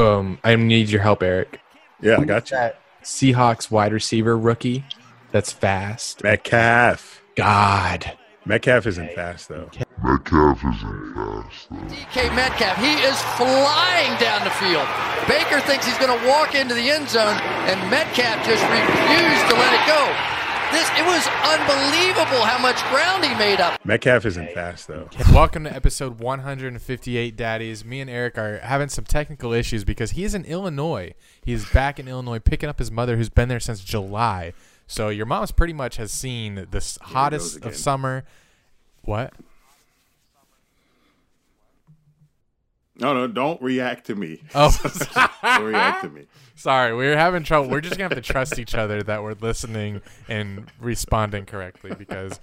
Um, I need your help, Eric. Yeah, I got you. That Seahawks wide receiver rookie that's fast. Metcalf. God. Metcalf isn't fast though. Metcalf isn't fast, though. DK Metcalf, he is flying down the field. Baker thinks he's going to walk into the end zone, and Metcalf just refused to let it go. This it was unbelievable how much ground he made up. Metcalf isn't fast though. Welcome to episode 158, Daddies. Me and Eric are having some technical issues because he's in Illinois. He's back in Illinois picking up his mother who's been there since July. So your mom's pretty much has seen the hottest of summer. What? No, no, don't react to me. Oh, Don't react to me. sorry. We're having trouble. We're just going to have to trust each other that we're listening and responding correctly because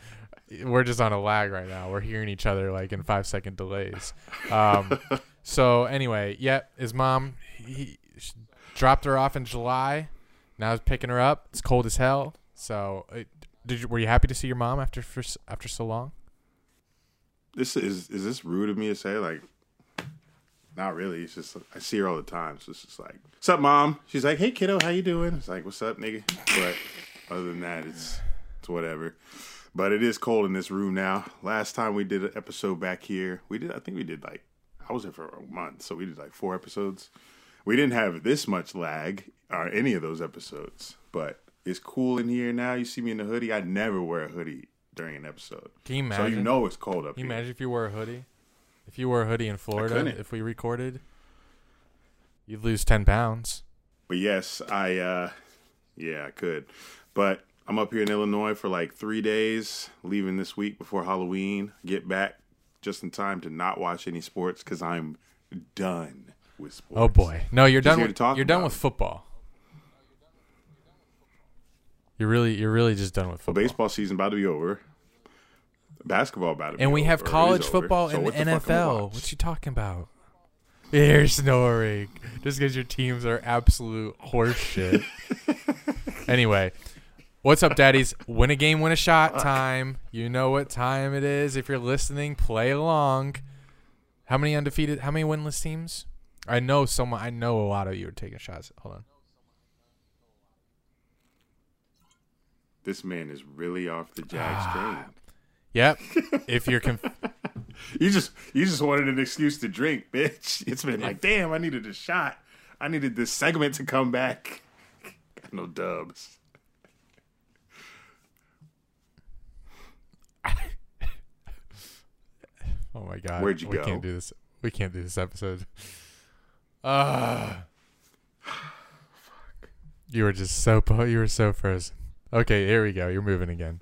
we're just on a lag right now. We're hearing each other like in five second delays. Um, so anyway, yep, his mom he, dropped her off in July. Now he's picking her up. It's cold as hell. So, uh, did you, were you happy to see your mom after for, after so long? This is is this rude of me to say? Like, not really. It's just I see her all the time, so it's just like, "What's up, mom?" She's like, "Hey, kiddo, how you doing?" It's like, "What's up, nigga?" But other than that, it's it's whatever. But it is cold in this room now. Last time we did an episode back here, we did. I think we did like I was there for a month, so we did like four episodes. We didn't have this much lag or any of those episodes, but it's cool in here now. You see me in the hoodie. I never wear a hoodie during an episode, Can you imagine? so you know it's cold up Can you here. imagine if you wore a hoodie? If you wore a hoodie in Florida, if we recorded, you'd lose ten pounds. But yes, I uh yeah, I could. But I'm up here in Illinois for like 3 days, leaving this week before Halloween. Get back just in time to not watch any sports cuz I'm done with sports. Oh boy, no, you're Just done. With, you're done with football. You're really, you're really just done with Well, football. baseball season about to be over. Basketball about be and we have college football So and what the fuck am I NFL. What you talking about? You're snoring just because your teams are absolute horseshit. anyway, what's up, daddies? Win a game, win a shot time. You know what time it is. If you're listening, play along. How many undefeated? How many winless teams? I know someone. I know a lot of you are taking shots. Hold on. This man is really off the Jags Ah. train. Yep. if you're conf- You just you just wanted an excuse to drink, bitch. It's been like, damn, I needed a shot. I needed this segment to come back. Got no dubs. Oh my god. Where'd you we go? can't do this. We can't do this episode. Ah. You were just so po- you were so frozen. Okay, here we go. You're moving again.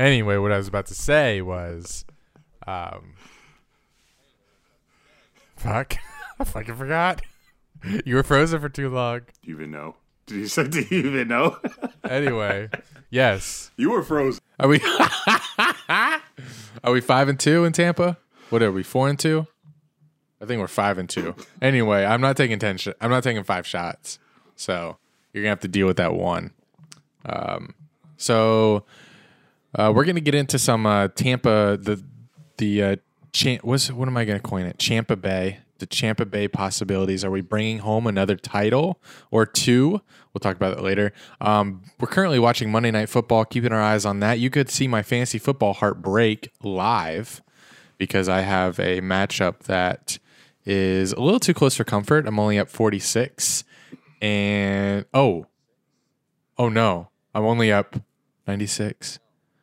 Anyway, what I was about to say was um Fuck. I fucking forgot. You were frozen for too long. Do you even know? Did you say? Do you even know? Anyway, yes. you were frozen. Are we Are we 5 and 2 in Tampa? What are we? 4 and 2? I think we're 5 and 2. Anyway, I'm not taking 10 sh- I'm not taking 5 shots. So, you're going to have to deal with that one. Um so uh, we're going to get into some uh, Tampa the the uh what's what am I going to coin it? Champa Bay. The Champa Bay possibilities. Are we bringing home another title or two? We'll talk about it later. Um, we're currently watching Monday Night Football, keeping our eyes on that. You could see my fantasy football heart break live because I have a matchup that is a little too close for comfort. I'm only up 46. And oh, oh no, I'm only up 96.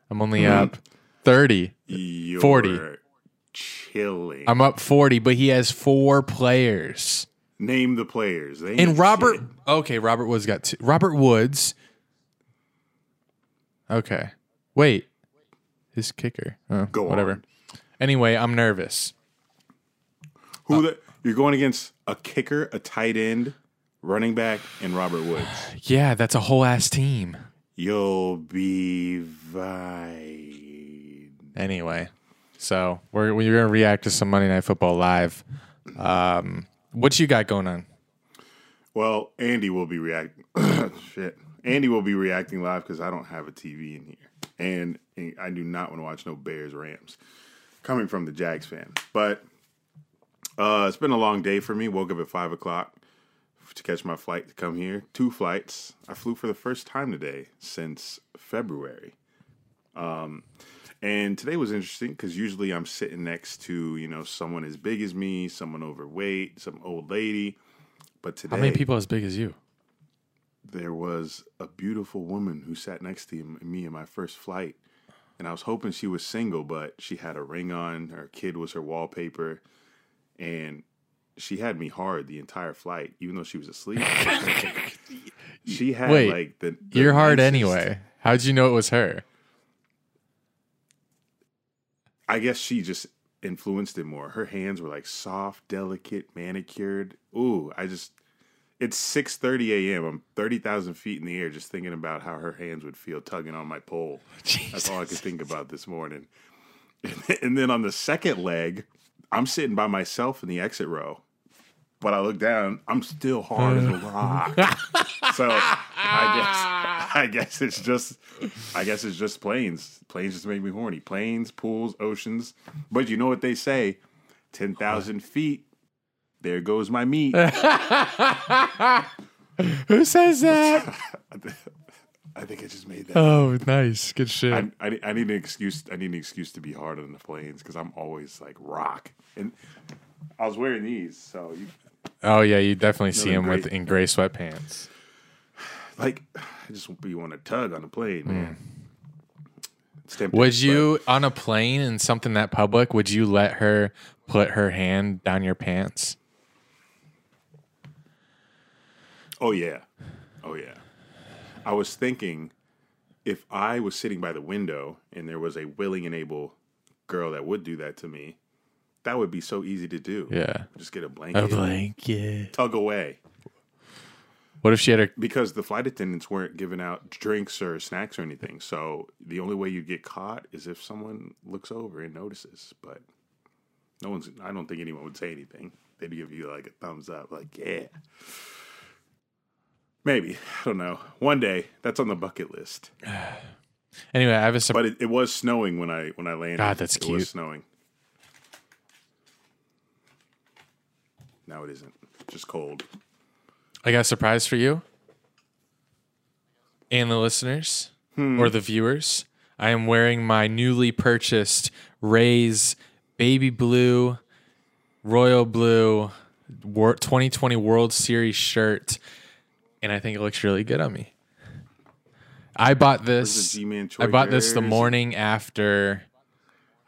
I'm only hmm. up 30. You're 40. Chilling. I'm up 40, but he has four players. Name the players. They And Robert, shit. okay, Robert Woods got two. Robert Woods. Okay, wait, his kicker. Oh, Go whatever. on. Anyway, I'm nervous. Who uh, the? You're going against a kicker, a tight end, running back, and Robert Woods. Yeah, that's a whole ass team. You'll be fine. Anyway, so we're we're gonna react to some Monday Night Football live. Um, what you got going on? Well, Andy will be reacting. Shit, Andy will be reacting live because I don't have a TV in here, and I do not want to watch no Bears Rams. Coming from the Jags fan, but uh, it's been a long day for me. Woke up at five o'clock. To catch my flight to come here. Two flights. I flew for the first time today since February. Um, and today was interesting because usually I'm sitting next to you know someone as big as me, someone overweight, some old lady. But today, How many people as big as you? there was a beautiful woman who sat next to me in my first flight. And I was hoping she was single, but she had a ring on. Her kid was her wallpaper. And she had me hard the entire flight, even though she was asleep. she had Wait, like the, the You're hard anyway. How'd you know it was her? I guess she just influenced it more. Her hands were like soft, delicate, manicured. Ooh, I just it's six thirty a.m. I'm thirty thousand feet in the air, just thinking about how her hands would feel tugging on my pole. That's all I could think about this morning. And then on the second leg, I'm sitting by myself in the exit row. But I look down, I'm still hard as a mm. rock. so I guess I guess it's just I guess it's just planes. Planes just make me horny. Planes, pools, oceans. But you know what they say? Ten thousand feet. There goes my meat. Who says that? I think I just made that. oh, nice. Good shit. I, I, I need an excuse. I need an excuse to be hard on the planes because I'm always like rock. And I was wearing these, so you oh yeah, you definitely see him with in gray sweatpants. like I just you want to tug on a plane, man. Hmm. Would but- you on a plane and something that public? Would you let her put her hand down your pants? Oh yeah, oh yeah. I was thinking if I was sitting by the window and there was a willing and able girl that would do that to me, that would be so easy to do. Yeah. Just get a blanket, A blanket. tug away. What if she had a? because the flight attendants weren't giving out drinks or snacks or anything. So the only way you'd get caught is if someone looks over and notices. But no one's. I don't think anyone would say anything. They'd give you like a thumbs up, like yeah. Maybe I don't know. One day that's on the bucket list. Anyway, I have a. Sur- But it, it was snowing when I when I landed. God, that's it cute. Was snowing. Now it isn't. Just cold. I got a surprise for you and the listeners or the viewers. I am wearing my newly purchased Rays baby blue, royal blue 2020 World Series shirt, and I think it looks really good on me. I bought this. I bought this the morning after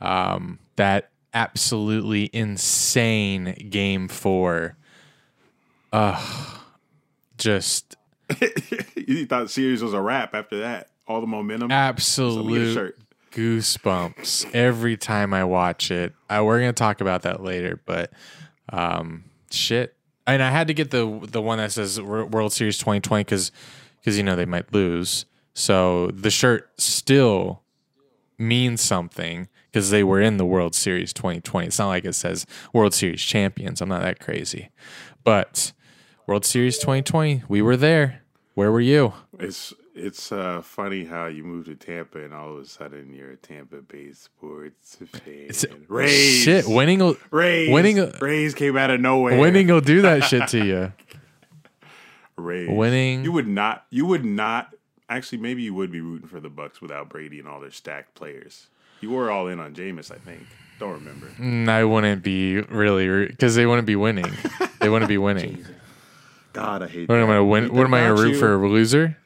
um, that absolutely insane game four. Uh, just you thought the series was a wrap after that. All the momentum. absolute goosebumps every time I watch it. I, we're gonna talk about that later, but um, shit. I And I had to get the the one that says Wor- World Series 2020 because because you know they might lose. So the shirt still means something because they were in the World Series 2020. It's not like it says World Series champions. I'm not that crazy, but World Series 2020, we were there. Where were you? It's it's uh, funny how you moved to Tampa and all of a sudden you're a Tampa Bay sports fan. It's, Rays, Shit, winning. will- Rays, winning- Rays came out of nowhere. Winning will do that shit to you. Rays, winning- You would not. You would not. Actually, maybe you would be rooting for the Bucs without Brady and all their stacked players. You were all in on Jameis, I think. Don't remember. Mm, I wouldn't be really because they wouldn't be winning. They wouldn't be winning. God, I hate. What am I gonna win? What am I gonna root you. for? A loser?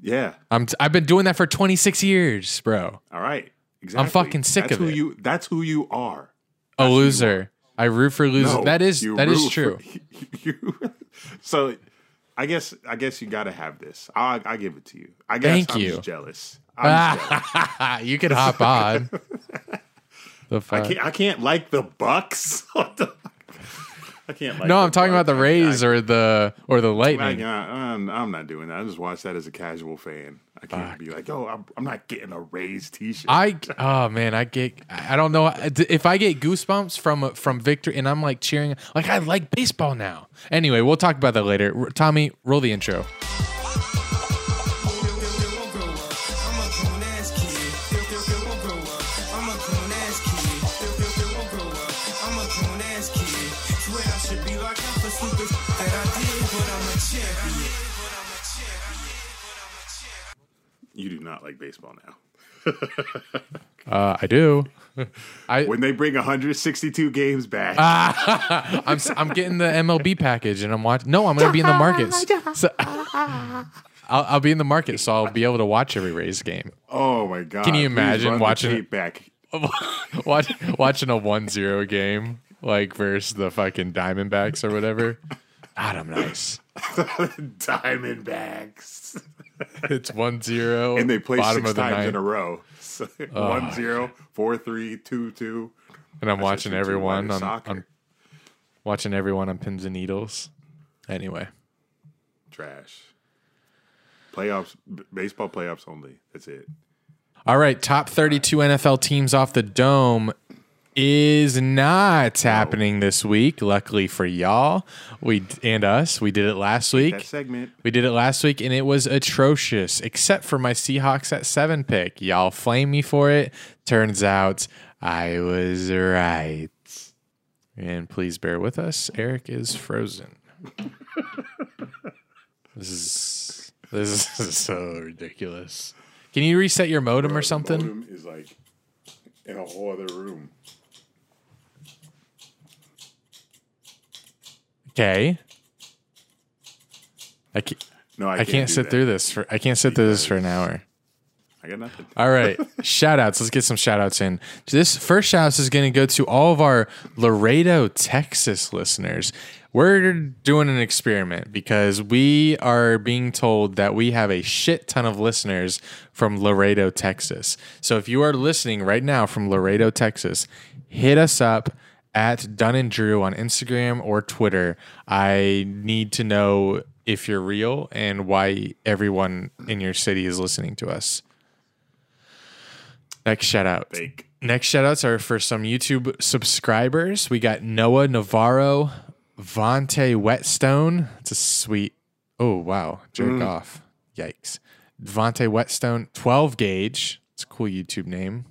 Yeah. I'm. T- I've been doing that for 26 years, bro. All right. Exactly. I'm fucking sick that's of who it. You. That's who you are. A loser. I root for losers. No, that is that is true. for- you- so, I guess I guess you got to have this. I I give it to you. I guess Thank I'm you. just jealous. I'm just jealous. you can hop on. the I can't I can't like the Bucs. Fuck? I can't. Like no, I'm talking about the Rays I, or the or the I, Lightning. am I'm not doing that. I just watch that as a casual fan. I can't be like, oh, I'm, I'm not getting a Rays T-shirt. I oh man, I get I don't know if I get goosebumps from from victory and I'm like cheering like I like baseball now. Anyway, we'll talk about that later. Tommy, roll the intro. Not like baseball now. Uh, I do. I When they bring 162 games back, I'm s- I'm getting the MLB package and I'm watching. No, I'm gonna be in the markets. So, I'll, I'll be in the market, so I'll be able to watch every Rays game. oh my god! Can you imagine watching back? Watch, watching a 1-0 game like versus the fucking Diamondbacks or whatever. Adam nice. Diamondbacks, It's 1-0. and they play six times ninth, in a row. So, One zero, four three, two two. and I'm That's watching everyone on, on watching everyone on pins and needles. Anyway, Trash. Playoffs, b- baseball playoffs only. That's it. all right. Top 32 NFL teams off the dome is not happening this week. Luckily for y'all, we and us, we did it last week. That segment. We did it last week and it was atrocious, except for my Seahawks at seven pick. Y'all flame me for it. Turns out I was right. And please bear with us. Eric is frozen. this is this is so ridiculous. Can you reset your modem or The something? modem is like in a whole other room. Okay. I can't, No, I, I can't, can't sit that. through this for I can't sit through this for an hour. I got nothing. All right. shout outs. Let's get some shout outs in. This first shout outs is going to go to all of our Laredo, Texas listeners. We're doing an experiment because we are being told that we have a shit ton of listeners from Laredo, Texas. So if you are listening right now from Laredo, Texas, hit us up at Dunn and Drew on Instagram or Twitter. I need to know if you're real and why everyone in your city is listening to us. Next shout out. Fake. Next shout outs are for some YouTube subscribers. We got Noah Navarro, Vontae Whetstone. It's a sweet. Oh, wow. Jerk off. Yikes. Vontae Whetstone, 12 gauge. It's a cool YouTube name.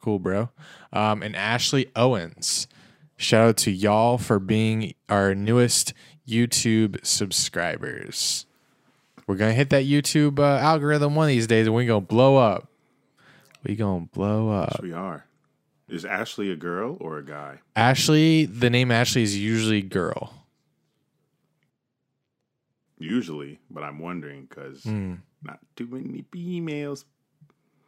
Cool, bro. Um, and Ashley Owens. Shout out to y'all for being our newest YouTube subscribers. We're going to hit that YouTube uh, algorithm one of these days and we're going to blow up. We going to blow up. We are. Is Ashley a girl or a guy? Ashley, the name Ashley is usually girl. Usually, but I'm wondering because Hmm. not too many females.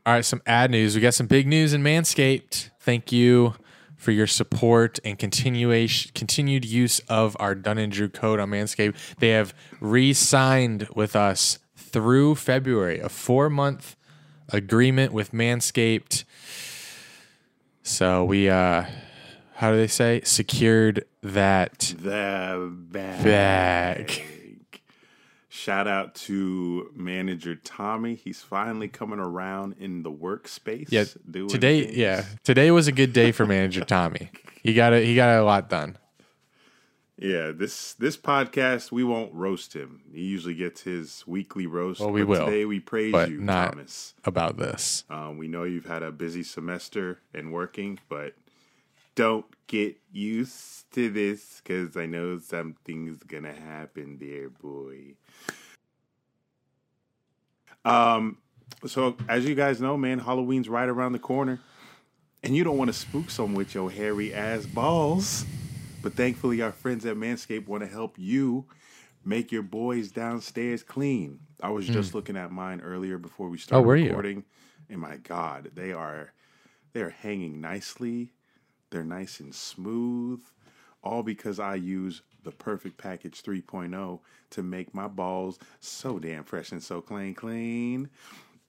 All right, some ad news. We got some big news in Manscaped. Thank you for your support and continuation continued use of our Dunn and Drew code on Manscaped. They have re-signed with us through February, a four-month agreement with Manscaped. So we uh how do they say? Secured that The bag. Shout out to manager Tommy. He's finally coming around in the workspace. Yeah, today, things. yeah, today was a good day for manager Tommy. He got a, he got a lot done. Yeah, this this podcast we won't roast him. He usually gets his weekly roast. Well, we will, Today we praise but you, not- Thomas. about this. Um, we know you've had a busy semester and working, but don't get used to this because I know something's gonna happen there, boy. Um, so as you guys know, man, Halloween's right around the corner, and you don't want to spook someone with your hairy ass balls. But thankfully, our friends at Manscaped want to help you make your boys downstairs clean. I was just looking at mine earlier before we started Hmm. Oh, were you? recording, and my God, they are they are hanging nicely. They're nice and smooth, all because I use the Perfect Package 3.0 to make my balls so damn fresh and so clean, clean.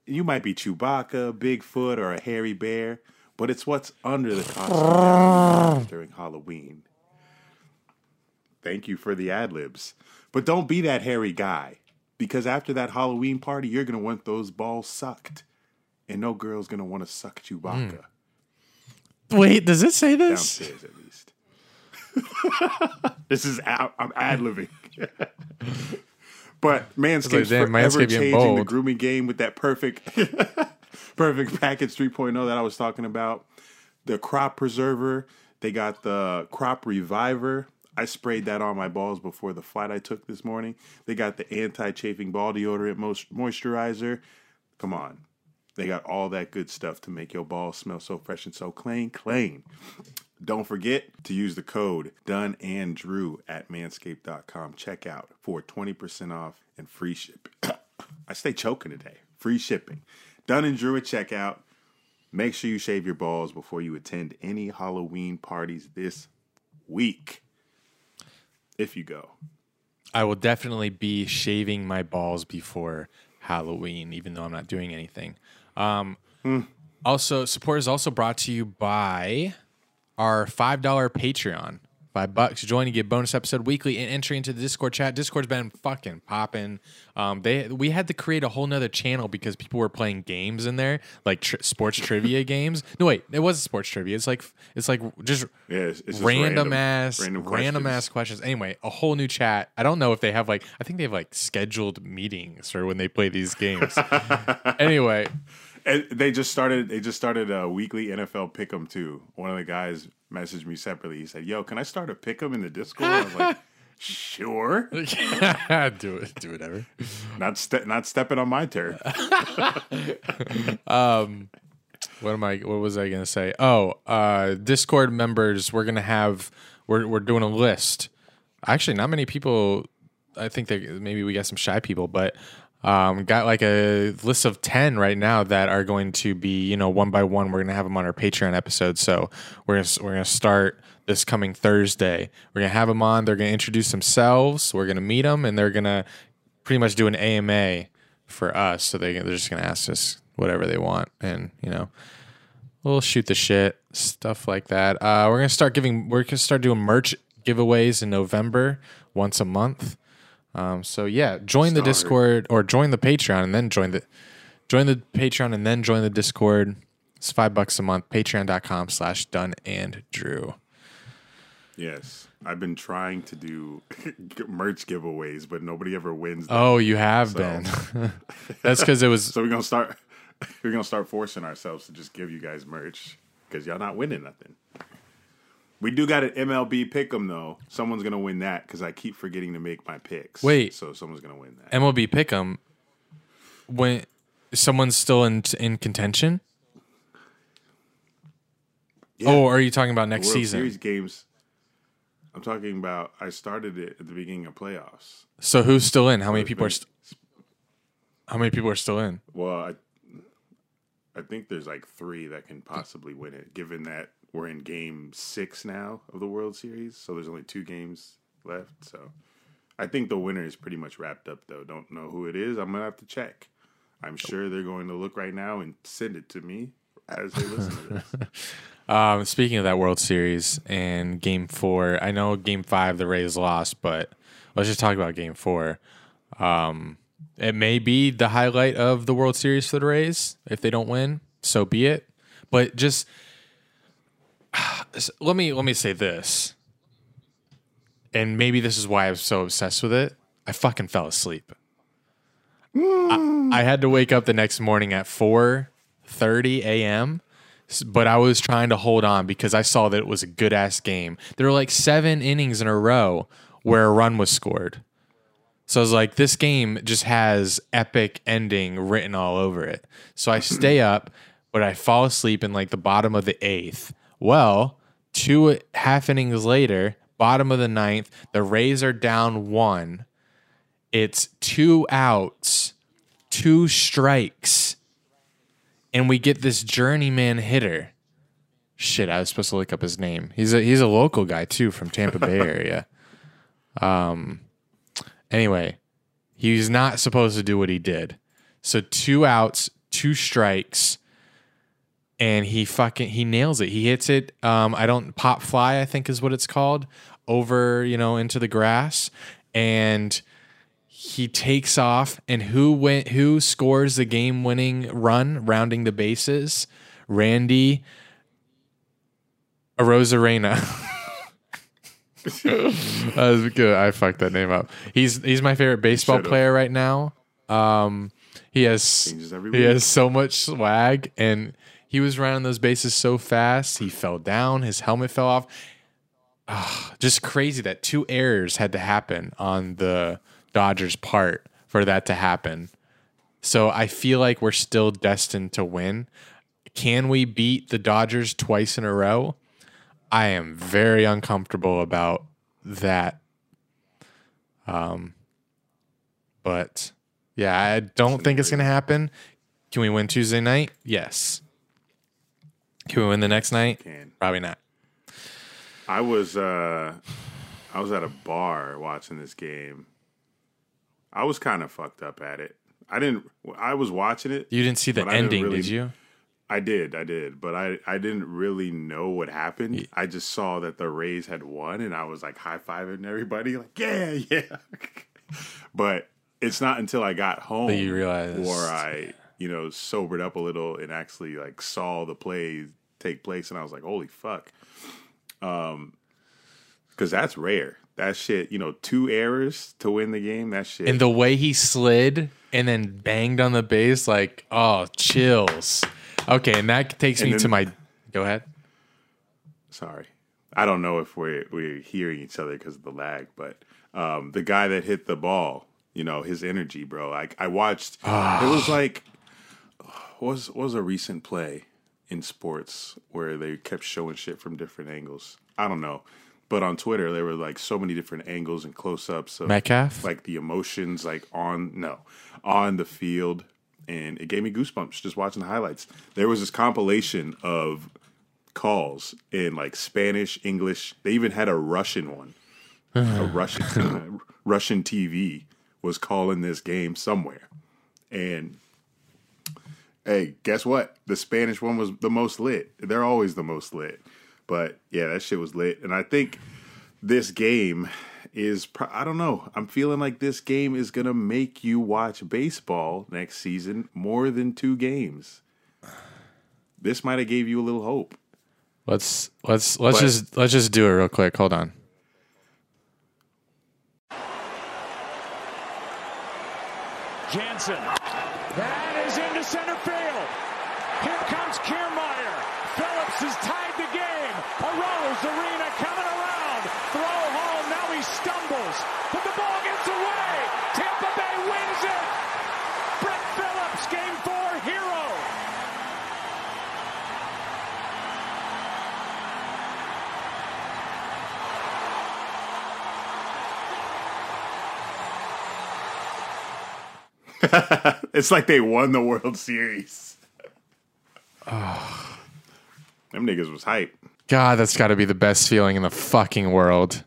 You might be Chewbacca, Bigfoot, or a hairy bear, but it's what's under the costume during Halloween. Thank you for the ad libs. But don't be that hairy guy. Because after that Halloween party, you're going to want those balls sucked. And no girl's going to want to suck Chewbacca. Wait, does it say this? Downstairs, at least. this is, ad- I'm ad libbing. but Manscaped's like, forever Manscaped changing the grooming game with that perfect, perfect package 3.0 that I was talking about. The crop preserver, they got the crop reviver. I sprayed that on my balls before the flight I took this morning. They got the anti-chafing ball deodorant most moisturizer. Come on. They got all that good stuff to make your balls smell so fresh and so clean, clean. Don't forget to use the code and Drew at manscaped.com checkout for 20% off and free shipping. I stay choking today. Free shipping. Done and Drew at checkout. Make sure you shave your balls before you attend any Halloween parties this week. If you go. I will definitely be shaving my balls before Halloween, even though I'm not doing anything. Um, Also, support is also brought to you by our five dollar Patreon. Five bucks. Join and get bonus episode weekly and entry into the Discord chat. Discord's been fucking popping. Um, they we had to create a whole nother channel because people were playing games in there, like sports trivia games. No, wait, it wasn't sports trivia. It's like it's like just Yeah, it's, it's just random, ass random, random ass questions. Anyway, a whole new chat. I don't know if they have like I think they have like scheduled meetings or when they play these games. anyway, And they just started. They just started a weekly NFL pick'em too. One of the guys messaged me separately. He said, "Yo, can I start a pick'em in the Discord?" I was like, "Sure." do it, do whatever. Not ste- not stepping on my turf. um, What am I? What was I gonna say? Oh, uh, Discord members. We're gonna have. We're we're doing a list. Actually, not many people. I think that maybe we got some shy people, but um, got like a list of ten right now that are going to be you know one by one. We're gonna have them on our Patreon episode. So we're gonna we're gonna start this coming Thursday. We're gonna have them on. They're gonna introduce themselves. We're gonna meet them, and they're gonna pretty much do an AMA for us. So they they're just gonna ask us whatever they want, and you know we'll shoot the shit, stuff like that. Uh, we're gonna start giving. We're gonna start doing merch giveaways in November, once a month. Um, so yeah, join the Discord or join the Patreon and then join the join the Patreon and then join the Discord. It's five bucks a month. Patreon.com slash done and drew. Yes, I've been trying to do merch giveaways, but nobody ever wins. Them. Oh, you have So- been. That's because it was So we're gonna start. We're gonna start forcing ourselves to just give you guys merch because y'all not winning nothing. We do got an MLB pick'em though. Someone's gonna win that because I keep forgetting to make my picks. Wait. so someone's gonna win that. MLB Pick'em. When someone's still in in contention. Yeah. Oh, are you talking about next World season? Series games. I'm talking about. I started it at the beginning of playoffs. So who's still in? How many people are? St- how many people are still in? Well, I, I think there's like three that can possibly win it, given that we're in game six now of the World Series. So there's only two games left. So I think the winner is pretty much wrapped up, though. Don't know who it is. I'm going to have to check. I'm sure they're going to look right now and send it to me as they listen to this. Um, speaking of that World Series and Game Four, I know Game Five the Rays lost, but let's just talk about Game Four. Um, it may be the highlight of the World Series for the Rays. If they don't win, so be it. But just let me let me say this, and maybe this is why I'm so obsessed with it. I fucking fell asleep. I, I had to wake up the next morning at four thirty a.m. But I was trying to hold on because I saw that it was a good ass game. There were like seven innings in a row where a run was scored. So I was like, this game just has epic ending written all over it. So I stay up, but I fall asleep in like the bottom of the eighth. Well, two half innings later, bottom of the ninth, the Rays are down one. It's two outs, two strikes and we get this journeyman hitter. Shit, I was supposed to look up his name. He's a he's a local guy too from Tampa Bay area. Um anyway, he's not supposed to do what he did. So two outs, two strikes, and he fucking he nails it. He hits it um I don't pop fly, I think is what it's called, over, you know, into the grass. And he takes off and who went who scores the game winning run rounding the bases? Randy Arozarena. that was good. I fucked that name up. He's he's my favorite baseball player right now. Um he has he has so much swag and he was running those bases so fast he fell down his helmet fell off just crazy that two errors had to happen on the Dodgers' part for that to happen. So I feel like we're still destined to win. Can we beat the Dodgers twice in a row? I am very uncomfortable about that. Um, but yeah, I don't think it's going to happen. Can we win Tuesday night? Yes. Can we win the next night? Can. Probably not. I was uh I was at a bar watching this game. I was kind of fucked up at it. I didn't. I was watching it. You didn't see the But I didn't ending, really- did you? I did, I did, but I I didn't really know what happened. I just saw that the Rays had won, and I was like high fiving everybody, like yeah, yeah. but it's not until I got home That you realized. or I you know sobered up a little and actually like saw the play take place, and I was like, holy fuck, um, because that's rare. That shit, you know, two errors to win the game. That shit. And the way he slid and then banged on the base, like, oh, chills. Okay, and that takes And me to my. Go ahead. sorry. I don't know if we're we're hearing each other because of the lag, but um, the guy that hit the ball, you know, his energy, bro. Like I watched, it was like what was what was a recent play in sports where they kept showing shit from different angles. I don't know, but on Twitter there were like so many different angles and close ups of Metcalf? like the emotions, like on no on the field, and it gave me goosebumps just watching the highlights. There was this compilation of calls in like Spanish, English. They even had a Russian one. a Russian Russian TV was calling this game somewhere. And hey, guess what? The Spanish one was the most lit. They're always the most lit. But yeah, that shit was lit. And I think this game is pro- I don't know. I'm feeling like this game is going to make you watch baseball next season more than two games. This might have gave you a little hope. Let's let's let's But- just let's just do it real quick. Hold on. Jansen. That is into center field. Here comes Kiermaier. Phillips has tied the game. Arozarena coming around. Throw home. Now he stumbles. But the ball gets away. Tampa Bay wins it. Brett Phillips, game four hero. It's like they won the World Series. Oh. Them niggas was hype. God, that's got to be the best feeling in the fucking world.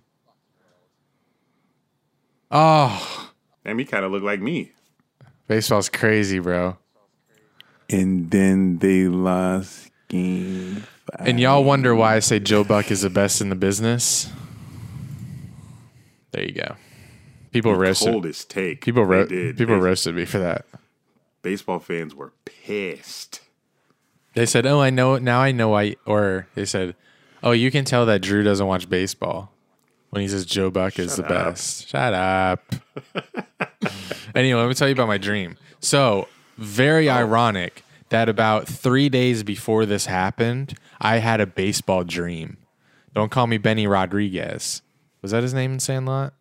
Oh, Damn, he kind of looked like me. baseball's crazy, bro. And then they lost game five. And y'all wonder why I say Joe Buck is the best in the business. There you go. People roasted. coldest take. People ro- did. people Base- roasted me for that. Baseball fans were pissed. They said, "Oh, I know now. I know why." Or they said, "Oh, you can tell that Drew doesn't watch baseball when he says Joe Buck is the up. best." Shut up. anyway, let me tell you about my dream. So, very Oh. ironic that about three days before this happened, I had a baseball dream. Don't call me Benny Rodriguez. Was that his name in Sandlot?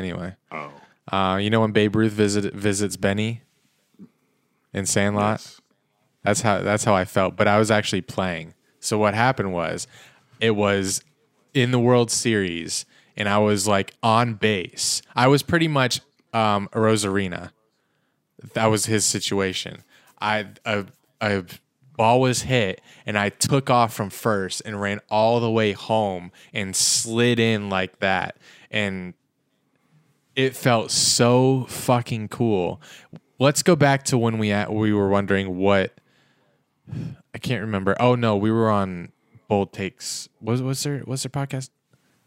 Anyway, Oh, uh, you know when Babe Ruth visit, visits Benny in Sandlot. yes. That's how that's how I felt. But I was actually playing. So what happened was it was in the World Series and I was like on base. I was pretty much um Arozarena. That was his situation. I a, a ball was hit and I took off from first and ran all the way home and slid in like that. And it felt so fucking cool. Let's go back to when we at, we were wondering what I can't remember. Oh no, we were on Bold Takes. Was was there was there podcast?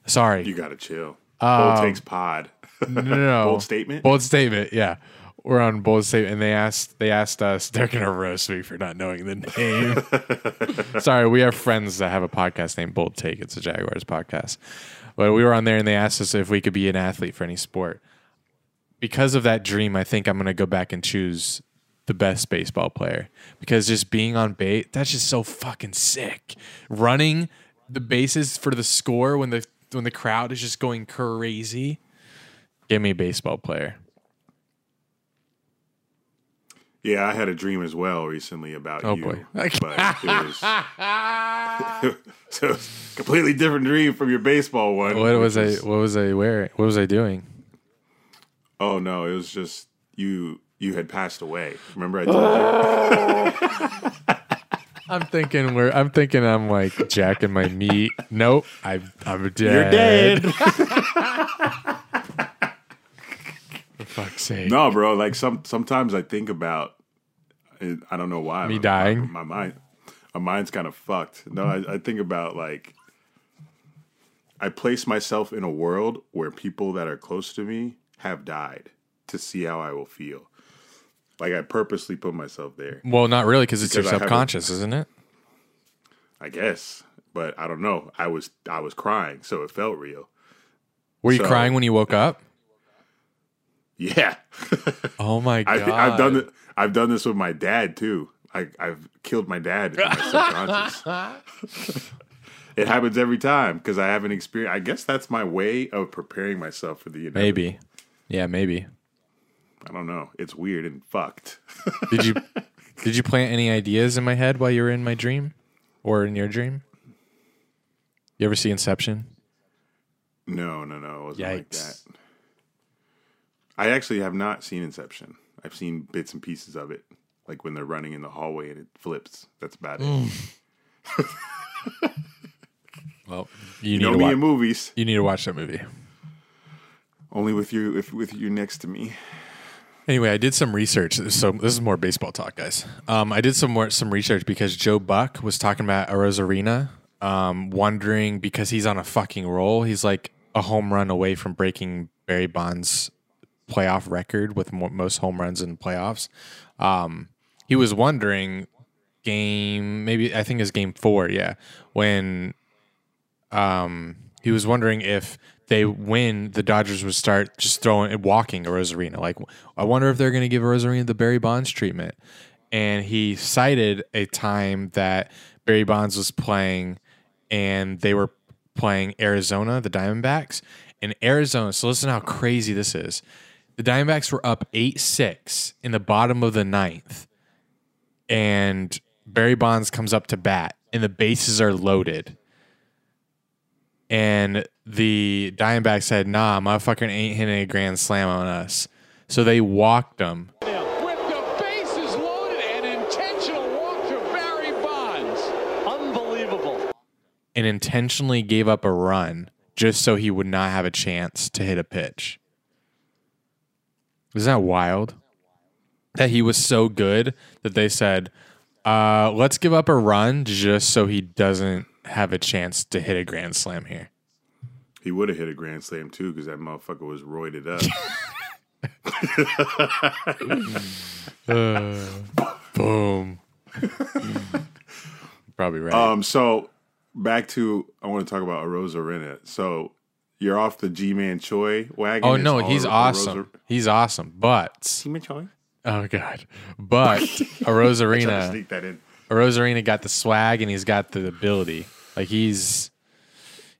Sorry, You got to chill. Um, bold takes pod. no, no, no. Bold statement? Bold statement. Yeah, we're on bold statement, and they asked they asked us. They're gonna roast me for not knowing the name. Sorry, we have friends that have a podcast named Bold Take. It's a Jaguars podcast, but we were on there, and they asked us if we could be an athlete for any sport. Because of that dream, I think I'm gonna go back and choose the best baseball player because just being on bait that's just so fucking sick running the bases for the score when the when the crowd is just going crazy. Give me a baseball player. Yeah, I had a dream as well recently about Oh, you. boy. But it was, so it was a completely different dream from your baseball one. What was I? What was I wearing? What was I doing? Oh no, it was just you. You had passed away. Remember I told you. I'm thinking we're. I'm thinking I'm like jacking my meat. Nope. I, I'm dead. You're dead. Fuck's sake. no, bro. Like some sometimes I think about. I don't know why. Me my- dying? My, mind. My mind's kind of fucked. No, I, I think about like. I place myself in a world where people that are close to me have died to see how I will feel. Like I purposely put myself there. Well, not really, because it's your Because I have a- subconscious, isn't it? I guess, but I don't know. I was I was crying, so it felt real. Were you So- crying when you woke up? Yeah, Oh my god! I've done it. I've done this with my dad too. I, I've killed my dad in my subconscious. it happens every time because I haven't experienced. I guess that's my way of preparing myself for the inevitable. Maybe. Yeah, maybe. I don't know. It's weird and fucked. Did you did you plant any ideas in my head while you were in my dream, or in your dream? You ever see Inception? no, no, no. It wasn't like Yikes. that. I actually have not seen Inception. I've seen bits and pieces of it, like when they're running in the hallway and it flips. That's about it. Well, you, You need know to me watch. in movies. You need to watch that movie. Only with you, if with you next to me. Anyway, I did some research. So this is more baseball talk, guys. Um, I did some more some research because Joe Buck was talking about Arozarena, um, wondering because he's on a fucking roll. He's like a home run away from breaking Barry Bonds' playoff record with most home runs in playoffs. Um, he was wondering game maybe I think it's game four, yeah, when um, he was wondering if they win, the Dodgers would start just throwing walking Arozarena. Like, I wonder if they're going to give Rosarina the Barry Bonds treatment. And he cited a time that Barry Bonds was playing, and they were playing Arizona, the Diamondbacks. In Arizona, so listen how crazy this is. The Diamondbacks were up eight six in the bottom of the ninth, and Barry Bonds comes up to bat, and the bases are loaded and the Diamondbacks said, "Nah, motherfucker ain't hitting a grand slam on us." So they walked him, With the bases loaded, an intentional walk to Barry Bonds. Unbelievable. and intentionally gave up a run just so he would not have a chance to hit a pitch. Isn't that wild? That he was so good that they said, uh, "Let's give up a run just so he doesn't have a chance to hit a grand slam here." He would have hit a grand slam too because that motherfucker was roided up. Boom. Probably right. um, so back to I want to talk about Arozarena. So you're off the Ji-Man Choi wagon. oh no, he's Ro- awesome. Rosa- He's awesome, but Ji-Man Choi. oh god, but a Tried Rosarina. sneak that in. Rosarina got the swag and he's got the ability. Like he's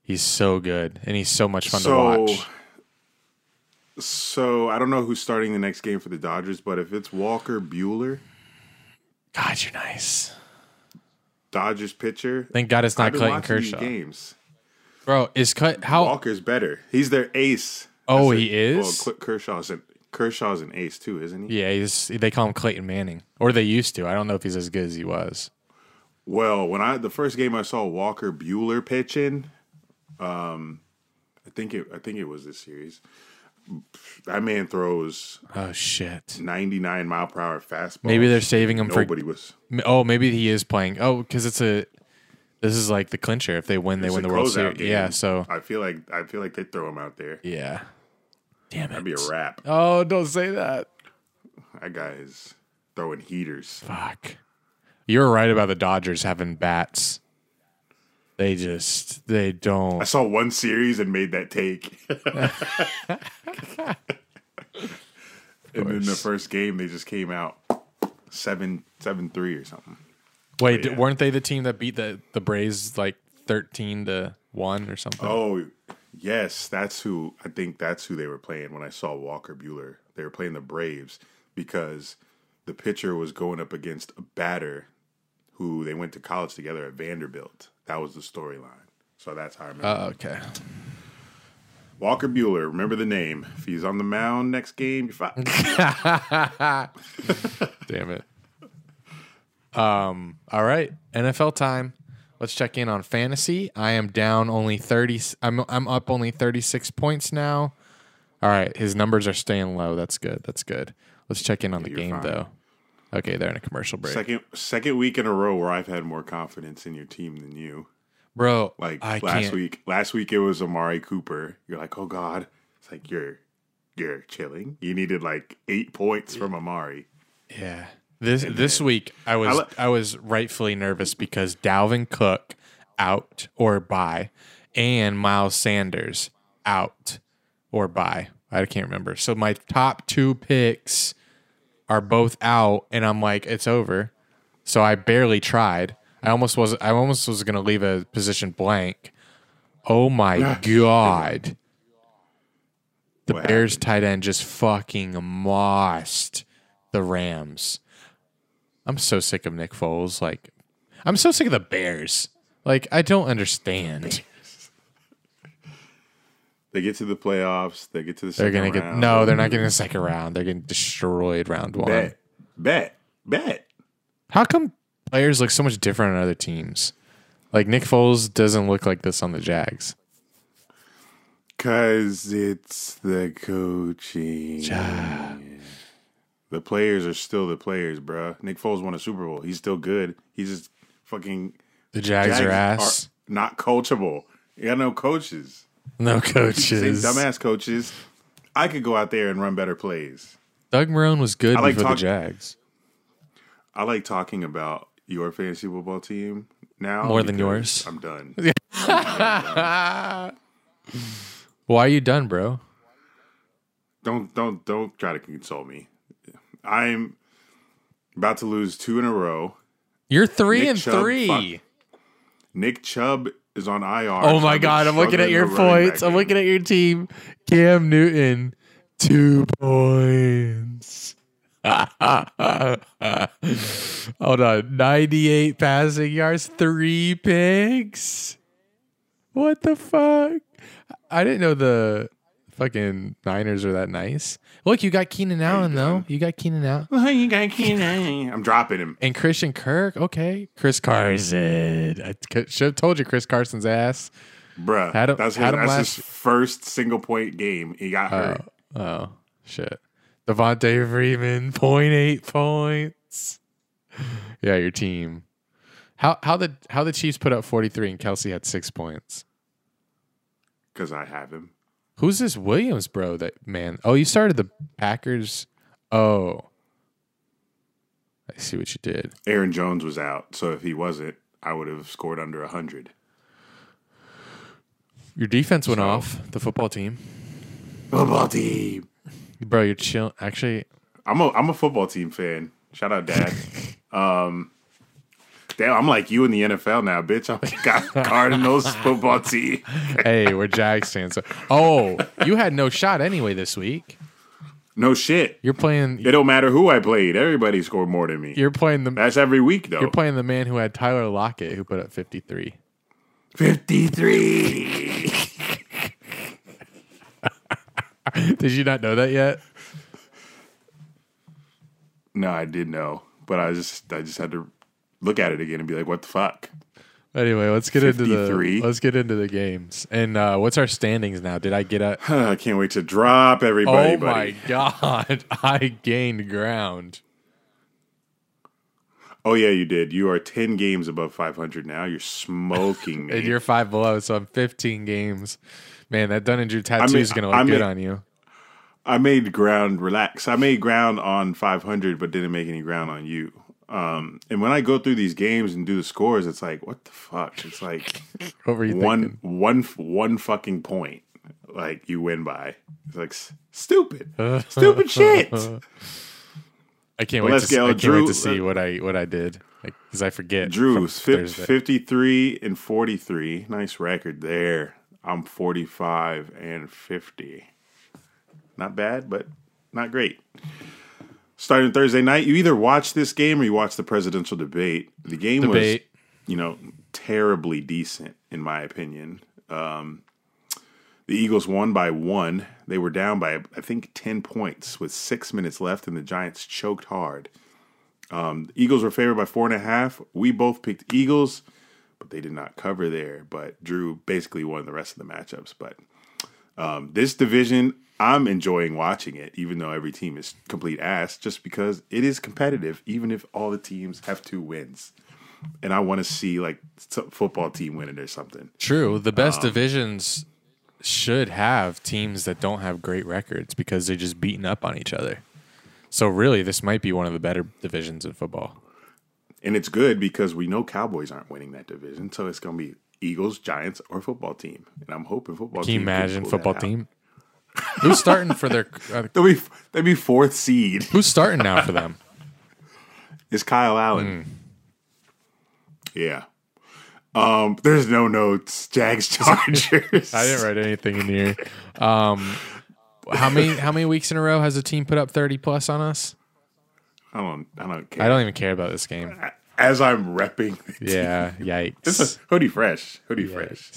he's so good and he's so much fun to watch. so I don't know who's starting the next game for the Dodgers, but if it's Walker Buehler, God, you're nice. Dodgers pitcher, Thank God it's I've not been Clayton watching these Kershaw. games. Bro, is cut how Walker's better. He's their ace. Oh, That's he is. Well, Kershaw's an Kershaw's an ace too, isn't he? Yeah, he's they call him Clayton Manning. Or they used to. I don't know if he's as good as he was. Well, when I the first game I saw Walker Buehler pitching, um, I think it I think it was this series. That man throws Oh shit. 99 mile per hour fastball. Maybe they're saving him for Nobody was. Oh, maybe he is playing. Oh, because it's a. This is like the clincher. If they win, they it's win the World Series. game. Yeah. So I feel like I feel like they throw him out there. yeah. Damn it. That'd be a wrap. Oh, don't say that. That guy is throwing heaters. Fuck. You're right about the Dodgers having bats. They just they don't. I saw one series and made that take. and then the first game they just came out seven seven three or something. Wait, oh, yeah. weren't they the team that beat the the Braves like thirteen to one or something? Oh Yes, that's who I think that's who they were playing when I saw Walker Buehler. They were playing the Braves because the pitcher was going up against a batter who they went to college together at Vanderbilt. That was the storyline. So that's how I remember. Oh, okay. Walker Buehler, remember the name. If he's on the mound next game, you're fine. Damn it. Um. All right. NFL time. Let's check in on fantasy. I am down only thirty. I'm I'm up only thirty six points now. All right. His numbers are staying low. That's good. That's good. Let's check in on the you're game fine. though. Okay, they're in a commercial break, second second week in a row where I've had more confidence in your team than you. bro. Like I last can't. week, last week it was Amari Cooper. You're like, oh god, it's like you're you're chilling. You needed like eight points from Amari. Yeah. This this week I was I was rightfully nervous because Dalvin Cook out or by and Miles Sanders out or by. I can't remember. So my top two picks are both out and I'm like it's over. So I barely tried. I almost was I almost was going to leave a position blank. Oh my god. The What Bears tight end just fucking mossed the Rams. I'm so sick of Nick Foles. Like, I'm so sick of the Bears. Like, I don't understand. They get to the playoffs. They get to the They're second gonna get round. no. They're not getting a second round. They're getting destroyed round one. bet, bet, bet. How come players look so much different on other teams? Like Nick Foles doesn't look like this on the Jags. Cause it's the coaching. The players are still the players, bruh. Nick Foles won a Super Bowl. He's still good. He's just fucking The Jags, are ass. not coachable. You got no coaches. no coaches. dumbass coaches. I could go out there and run better plays. Doug Marrone was good I like before talk- the Jags. I like talking about your fantasy football team now More than yours. I'm done. Why are you done, bro? don't don't don't try to console me. I'm about to lose two in a row. You're three Nick and Chubb, three. Nick Chubb is on IR. Oh my god, I'm looking at your points. I'm looking at your team. Cam Newton, two points. Hold on. 98 passing yards, three picks. What the fuck? I didn't know the fucking Niners are that nice. Look, you got Keenan Allen, though. You got Keenan Allen. You got Keenan. I'm dropping him. And Christian Kirk. Okay. Chris Carson. I should have told you Chris Carson's ass. Bruh, Had him- that's, his, had him that's last- his first single point game. He got oh, hurt. Oh, shit. Devonta Freeman, 0.8 points. Yeah, your team. How how the how the Chiefs put up 43 and Kelce had six points. Because I have him. Who's this Williams bro that man? Oh, you started the Packers. Oh. I see what you did. Aaron Jones was out, so if he wasn't, I would have scored under 100. Your defense went So- off, the football team. Football team. Bro, you're chill. Actually, I'm a I'm a football team fan. Shout out, Dad. um, damn, I'm like you in the NFL now, bitch. I'm got Cardinals football team. hey, we're Jags fans. Oh, you had no shot anyway this week. No shit. You're playing. It don't matter who I played. Everybody scored more than me. You're playing the. That's every week though. You're playing the man who had Tyler Lockett, who put up 53. 53. Did you not know that yet? no, I did know, but I just I just had to look at it again and be like, what the fuck? Anyway, let's get into the let's get into the games. And uh, what's our standings now? Did I get a? I can't wait to drop everybody. oh my buddy. god! I gained ground. Oh yeah, you did. You are ten games above five hundred now. You're smoking me. And you're five below, so I'm 15 games. Man, that Dunn and Drew tattoo is gonna look I good on you. I made ground relax. I made ground on 500, but didn't make any ground on you. Um, and when I go through these games and do the scores, it's like, what the fuck? It's like What were you one, one, one fucking point. Like you win by. It's like stupid, stupid shit. I can't Well, wait. To, see- go. I can't Drew- wait to see what I what I did because I forget. Drew, from fif- Thursday. 53 and 43. Nice record there. I'm 45 and 50. Not bad, but not great. Starting Thursday night, you either watch this game or you watch the presidential debate. The game Debate. was, you know, terribly decent in my opinion. Um, the Eagles won by one. They were down by I think 10 points with six minutes left, and the Giants choked hard. Um, the Eagles were favored by four and a half. We both picked Eagles, but they did not cover there. But Drew basically won the rest of the matchups. But um, this division, I'm enjoying watching it, even though every team is complete ass, just because it is competitive, even if all the teams have two wins. And I want to see like football team winning or something. True. The best Um, divisions should have teams that don't have great records because they're just beating up on each other. So really, this might be one of the better divisions in football. And it's good because we know Cowboys aren't winning that division, so it's going to be Eagles, Giants, or football team. And I'm hoping football. Can you team imagine football out. Who's starting for their? Uh, They'll be they'll be fourth seed. who's starting now for them? Is Kyle Allen. Yeah. Um, there's no notes. Jags Chargers. I didn't write anything in here. Um, how many how many weeks in a row has a team put up thirty plus on us? I don't. I don't care. I don't even care about this game. As I'm repping. Yeah, team. yikes. This is hoodie fresh. Hoodie fresh.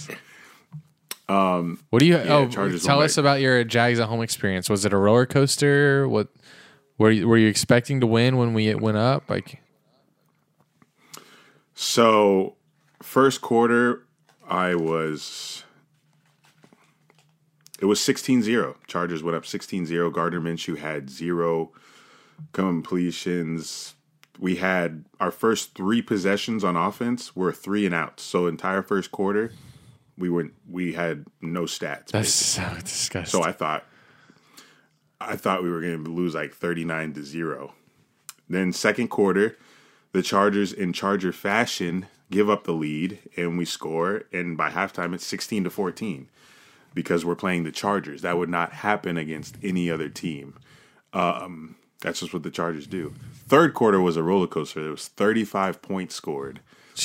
Um, what do you? oh, Chargers tell us about your Jags at home experience. Was it a roller coaster? What were you, were you expecting to win when we went up? Like, So, first quarter, I was. It was 16 0. Chargers went up 16 0. Gardner Minshew had zero completions. We had our first three possessions on offense were three and outs. So, entire first quarter, we were we had no stats. that's so disgusting. So I thought, I thought we were going to lose like thirty nine to zero. Then second quarter, the Chargers in Charger fashion give up the lead and we score, and by halftime it's sixteen to fourteen because we're playing the Chargers. That would not happen against any other team. Um, that's just what the Chargers do. Third quarter was a roller coaster. There was thirty five points scored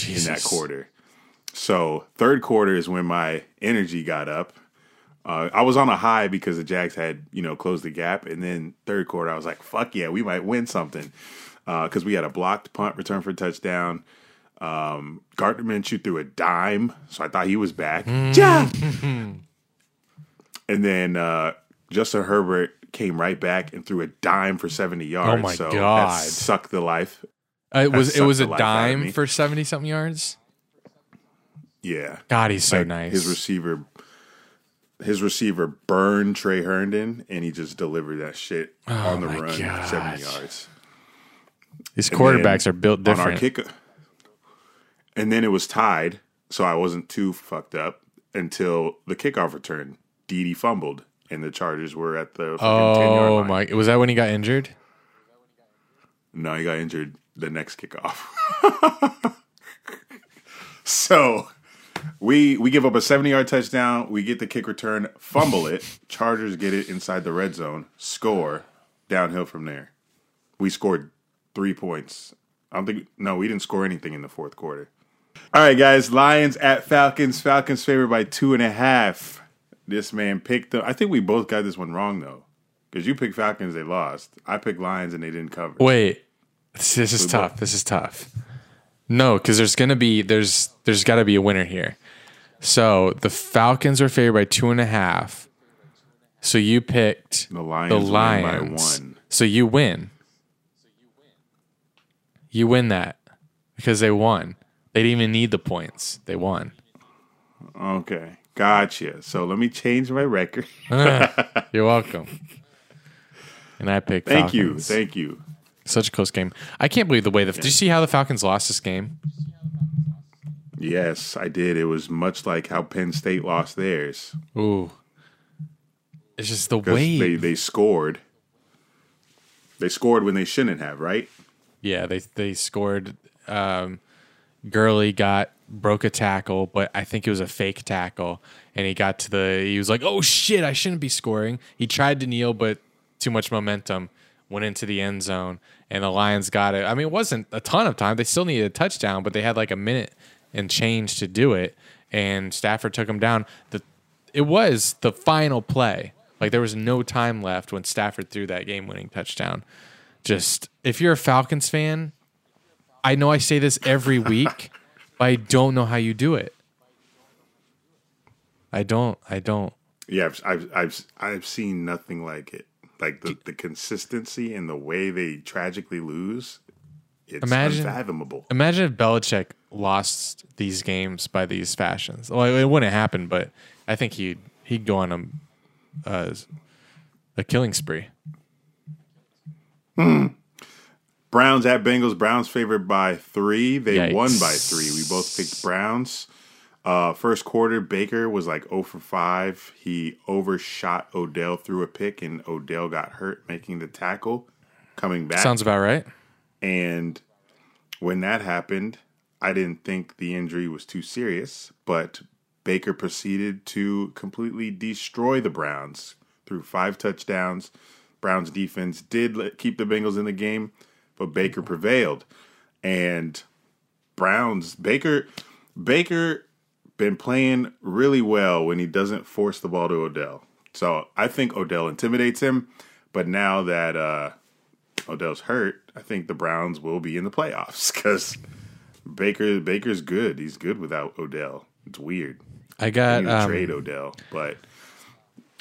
in that quarter. So third quarter is when my energy got up. Uh, I was on a high because the Jags had you know closed the gap, and then third quarter I was like, "Fuck yeah, we might win something," because we had a blocked punt return for a touchdown. Um, Gardner Minshew threw a dime, so I thought he was back. Ja! and then uh, Justin Herbert came right back and threw a dime for seventy yards. Oh my so God. that sucked the life. Uh, it was it was a life out of me. dime for seventy something yards. Yeah, God, he's so Like, nice. His receiver, his receiver burned Tre Herndon, and he just delivered that shit oh on the Oh run, God. seventy yards. These quarterbacks are built on our different. kick. And then it was tied, so I wasn't too fucked up until the kickoff return. Didi fumbled, and the Chargers were at the fucking ten yard oh my! Was that when he got injured? No, he got injured the next kickoff. so we we give up a 70 yard touchdown. We get the kick return, fumble it. Chargers get it inside the red zone, score, downhill from there. We scored three points. I don't think, no, we didn't score anything in the fourth quarter. All right, guys. Lions at Falcons. Falcons favored by two and a half. This man picked them. I think we both got this one wrong, though. Because you picked Falcons, they lost. I picked Lions, and they didn't cover. Wait, this, this is tough. This is tough. No, because there's gonna be there's there's got to be a winner here. So the Falcons are favored by two and a half. So you picked The Lions, the Lions. by one. So you win. You win that because they won. They didn't even need the points. They won. Okay, gotcha. So let me change my record. You're welcome. And I picked. Thank you, thank you. Such a close game. I can't believe the way the. Did you see how the Falcons lost this game? Yes, I did. It was much like how Penn State lost theirs. Ooh. It's just the way. they they scored. They scored when they shouldn't have, right? yeah, they they scored. Um, Gurley got broke a tackle, but I think it was a fake tackle, and he got to the. He was like, "Oh shit, I shouldn't be scoring." He tried to kneel, but too much momentum went into the end zone, and the Lions got it. I mean, it wasn't a ton of time. They still needed a touchdown, but they had like a minute and change to do it, and Stafford took them down. the it was the final play. Like there was no time left when Stafford threw that game-winning touchdown. Just if you're a Falcons fan, I know I say this every week, but I don't know how you do it. I don't. I don't. Yeah, I've, I've I've I've seen nothing like it. Like the, the consistency and the way they tragically lose, it's Imagine- unfathomable. Imagine if Belichick lost these games by these fashions. Well, it wouldn't happen, but I think he'd he'd go on a uh, a killing spree. Browns at Bengals. Browns favored by three. They Yikes. won by three. We both picked Browns. Uh, first quarter, Baker was like 0 for 5. He overshot Odell threw a pick, and Odell got hurt making the tackle. Coming back. Sounds about right. And when that happened, I didn't think the injury was too serious, but Baker proceeded to completely destroy the Browns threw five touchdowns. Browns defense did let, keep the Bengals in the game, but Baker prevailed. And Browns Baker Baker been playing really well when he doesn't force the ball to Odell. So I think Odell intimidates him, but now that uh Odell's hurt, I think the Browns will be in the playoffs because Baker Baker's good. He's good without Odell. It's weird. I They got need to um, trade Odell, but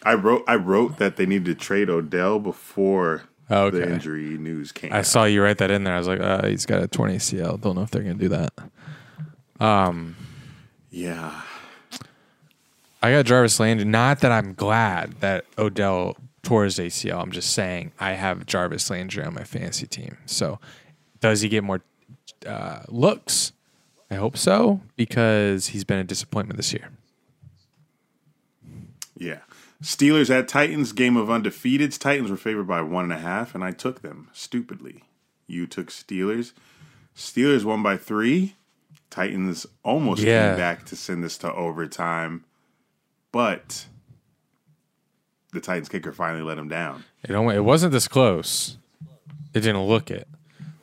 I wrote I wrote that they needed to trade Odell before Oh, okay. the injury news came. I out. saw you write that in there. I was like, uh, he's got a 20 ACL. Don't know if they're gonna do that. Yeah, I got Jarvis Landry. Not that I'm glad that Odell tore his ACL. I'm just saying I have Jarvis Landry on my fantasy team. So does he get more uh, looks? I hope so because he's been a disappointment this year. yeah. Steelers at Titans, game of undefeateds. Titans were favored by one and a half, and I took them stupidly. You took Steelers. Steelers won by three. Titans almost Yeah. came back to send this to overtime, but the Titans kicker finally let them down. It only, it wasn't this close. It didn't look it.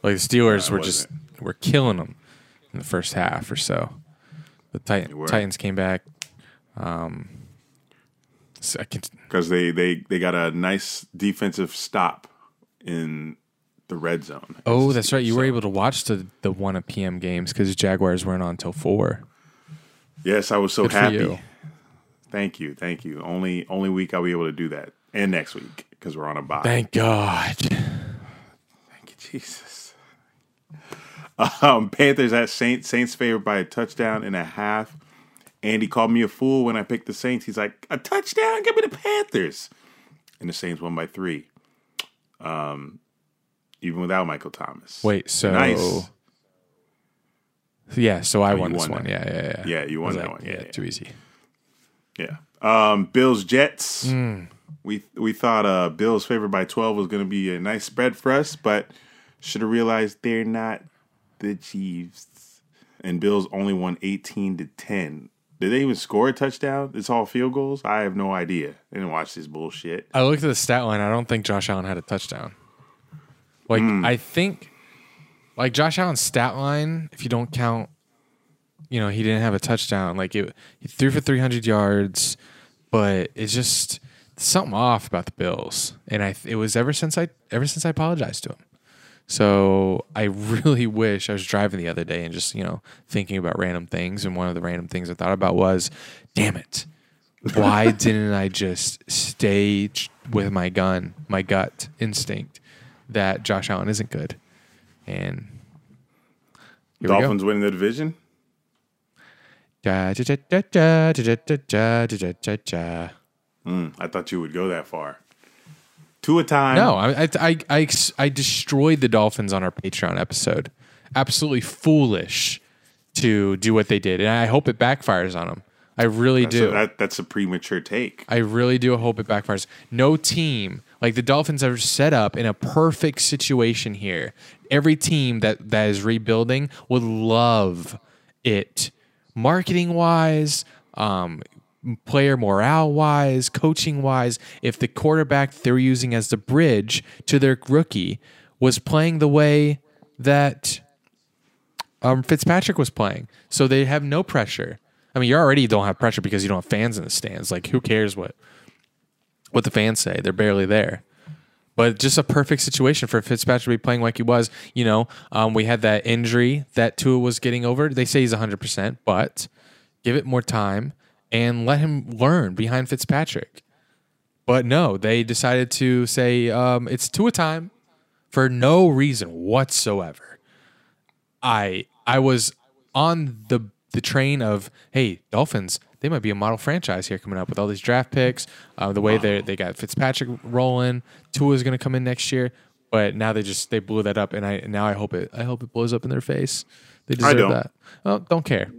Like the Steelers No, were just were killing them in the first half or so. The Titan. Titans came back. Um, second, because they, they they got a nice defensive stop in the red zone. oh, that's right. You were able to watch the the one p.m. games because Jaguars weren't on until four. Yes, I was so Good happy. you. Thank you, thank you. Only only week I'll be able to do that, and next week because we're on a bye. Thank God. Thank you, Jesus. Um, Panthers at Saints. Saints favored by a touchdown and a half. Andy called me a fool when I picked the Saints. He's like, a touchdown? Give me the Panthers. And the Saints won by three. Um, even without Michael Thomas. Wait, so Nice. yeah, so I you won this won one. Yeah, yeah, yeah. Yeah, you won that one. Yeah, yeah. too easy. Yeah. Um, Bills Jets. Hmm. We we thought uh, Bills favored by twelve was going to be a nice spread for us, but should have realized they're not the Chiefs. And Bills only won eighteen to ten. Did they even score a touchdown? It's all field goals. I have no idea. I didn't watch this bullshit. I looked at the stat line. I don't think Josh Allen had a touchdown. Like Hmm. I think, like Josh Allen's stat line, if you don't count, you know, he didn't have a touchdown. Like it, he threw for three hundred yards, but it's just something off about the Bills. And I, it was ever since I, ever since I apologized to him. So I really wish I was driving the other day and just you know thinking about random things. And one of the random things I thought about was, damn it, why didn't I just stay with my gun, my gut instinct that Josh Allen isn't good. And Dolphins winning the division. Mm, I thought you would go that far. Two a time. No, I, I, I, I destroyed the Dolphins on our Patreon episode. Absolutely foolish to do what they did, and I hope it backfires on them. I really that's do. A, that, that's a premature take. I really do hope it backfires. No team like the Dolphins are set up in a perfect situation here. Every team that that is rebuilding would love it, marketing wise, um, player morale wise, coaching wise. If the quarterback they're using as the bridge to their rookie was playing the way that um, Fitzpatrick was playing, so they have no pressure. I mean, you already don't have pressure because you don't have fans in the stands. Like, who cares what what the fans say? They're barely there. But just a perfect situation for Fitzpatrick to be playing like he was. You know, um, we had that injury that Tua was getting over. They say he's 100%, but give it more time and let him learn behind Fitzpatrick. But no, they decided to say um, it's Tua time for no reason whatsoever. I I was on the the train of hey Dolphins they might be a model franchise here coming up with all these draft picks uh, the way they they got Fitzpatrick rolling Tua is going to come in next year but now they just they blew that up and I now I hope it I hope it blows up in their face they deserve that oh don't care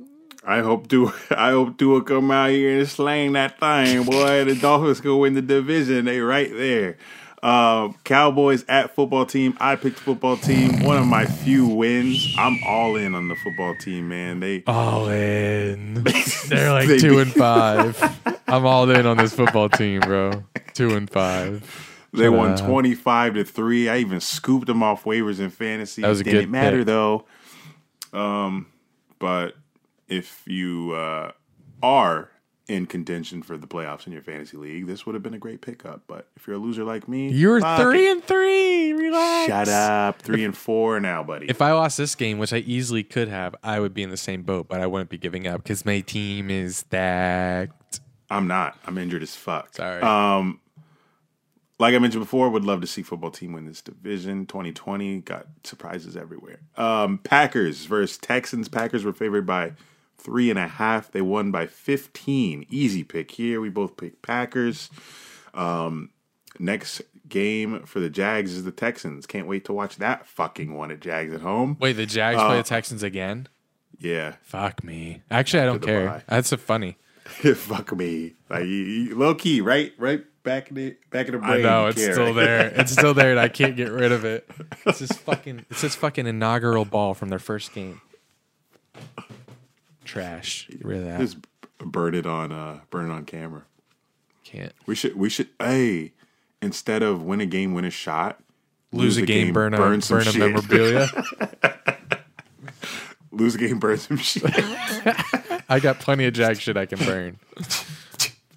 I hope do I hope Tua come out here and slang that thing, boy. The Dolphins go win the division. They right there. Uh, Cowboys at football team. I picked football team. One of my few wins. I'm all in on the football team, man. They all in they're like They two be- and five I'm all in on this football team bro two and five they won 25 to three. I even scooped them off waivers in fantasy. That was a Didn't good matter pick. though. Um, but if you uh, are in contention for the playoffs in your fantasy league, this would have been a great pickup. But if you're a loser like me, you're fuck three and three relax Shut up. Three and four now, buddy. If I lost this game, which I easily could have, I would be in the same boat, but I wouldn't be giving up because my team is stacked. I'm not. I'm injured as fuck. Sorry. Um, like I mentioned before, would love to see football team win this division. 2020 got surprises everywhere. Um, Packers versus Texans. Packers were favored by three and a half. They won by 15. Easy pick here. We both picked Packers. Um, next game for the Jags is the Texans. Can't wait to watch that fucking one at Jags at home. Wait, the Jags play the Texans again? Yeah, Fuck me. Actually, I don't care. bye. That's so funny. fuck me. Like you, you- low key, right, right back in the back in the brain. I know it's care, still there. It's still there, and I can't get rid of it. It's this fucking. It's this fucking inaugural ball from their first game. Trash. Get rid of that. Just burn it on uh burn it on camera. Can't We should we should hey instead of win a game, win a shot. lose, a game, burn a burn, some a shit. memorabilia. lose a game, burn some shit. I got plenty of jag shit I can burn.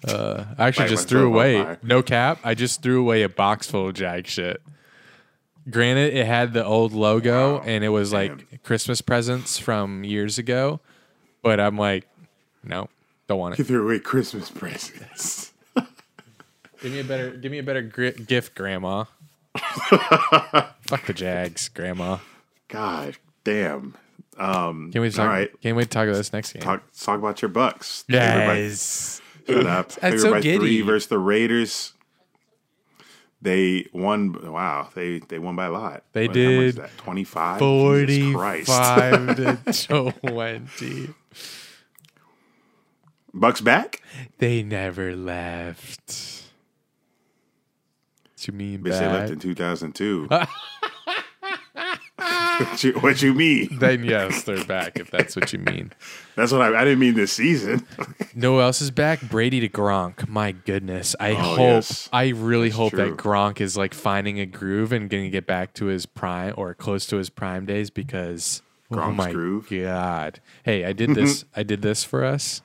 Uh, I actually Light just threw away. No cap. I just threw away a box full of jag shit. Granted, it had the old logo and it was Damn. like Christmas presents from years ago, but I'm like, no, don't want it. you it. threw away Christmas presents. Give me a better, give me a better gri- gift, Grandma. Fuck the Jags, Grandma. God damn. Um Can't wait to talk. all right. Can't wait to talk about this next game. Talk talk about your Bucs. Everybody- Yes. Shut up. That's so giddy. three versus the Raiders. They won. Wow, they they won by a lot. They What- how much is did. that? Twenty five. Christ. Forty-five to twenty. Bucs back. They never left. What you mean Bitch, they left in two thousand two. what, you, what you mean? Then yes, they're back. If that's what you mean. That's what I. I didn't mean this season. No else is back. Brady to Gronk. My goodness. I oh, hope. yes. I really hope true. that Gronk is like finding a groove and going to get back to his prime or close to his prime days because. Oh my groove? God. Hey, I did this. I did this for us.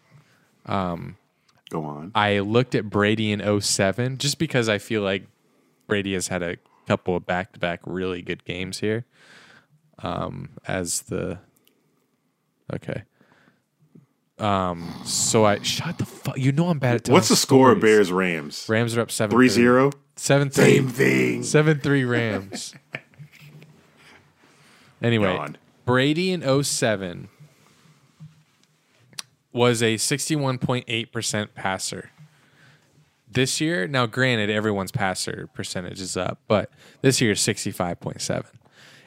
Go on. I looked at Brady in 07 just because I feel like Brady has had a couple of back to back really good games here. Um, as the okay. Um, so I shut the fuck. You know I'm bad at What's the score of. Bears Rams? Rams are up seven 3-0? seven Same three thing. seven three Rams. anyway. Brady in 07 was a 61.8% passer. This year, now granted, everyone's passer percentage is up, but this year is 65.7.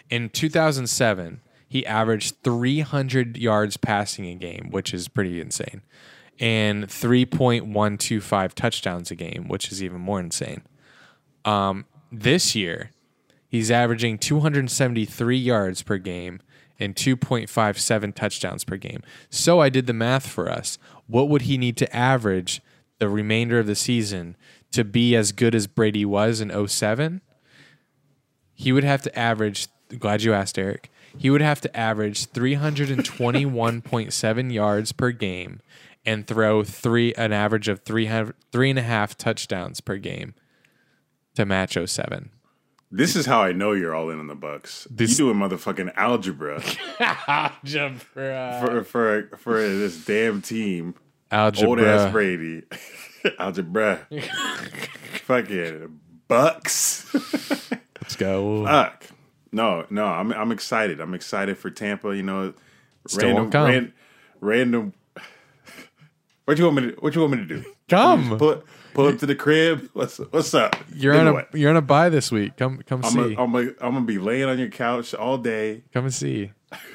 In 2007, he averaged 300 yards passing a game, which is pretty insane, and 3.125 touchdowns a game, which is even more insane. Um, this year, he's averaging 273 yards per game and 2.57 touchdowns per game. So I did the math for us. What would he need to average the remainder of the season to be as good as Brady was in 07? He would have to average, glad you asked, Eric. He would have to average 321.7 yards per game and throw three an average of three three and a half touchdowns per game to match 07. This is how I know you're all in on the Bucs. This- you doing motherfucking algebra algebra for for for this damn team. Algebra, old ass Brady. algebra. fucking Bucs. Let's go. Fuck. No, no, I'm I'm excited. I'm excited for Tampa. You know, Still random, ran- random. What you want me to? What you want me to do? Come. Pull pull up to the crib. What's what's up? You're on a what? you're on a bye this week. Come come I'm see. gonna I'm gonna I'm gonna be laying on your couch all day come and see.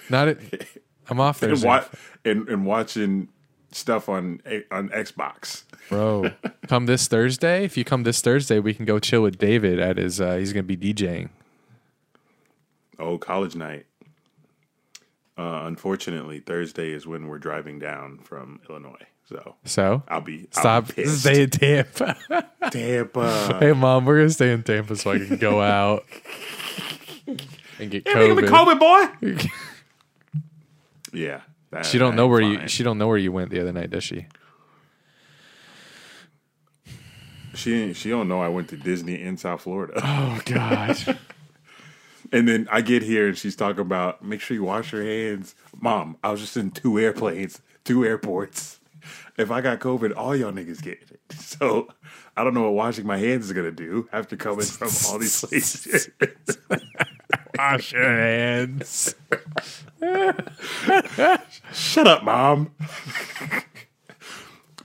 Not it. I'm off and, wa- and and watching stuff on on Xbox. bro. Come this Thursday. If you come this Thursday, we can go chill with David at his. Uh, he's gonna be DJing. Oh, college night. Uh, unfortunately, Thursday is when we're driving down from Illinois. So So I'll be I'll stop. be. Stay in Tampa. Tampa. hey, mom, we're gonna stay in Tampa so I can go out and get me COVID. COVID, boy. yeah. that- She don't know where you. She don't know where you went the other night, does she? She she don't know I went to Disney in South Florida. Oh God. And then I get here and she's talking about make sure you wash your hands. Mom, I was just in two airplanes, two airports. If I got COVID, all y'all niggas get it. So I don't know what washing my hands is gonna do after coming from all these places. Wash your hands. Shut up, mom.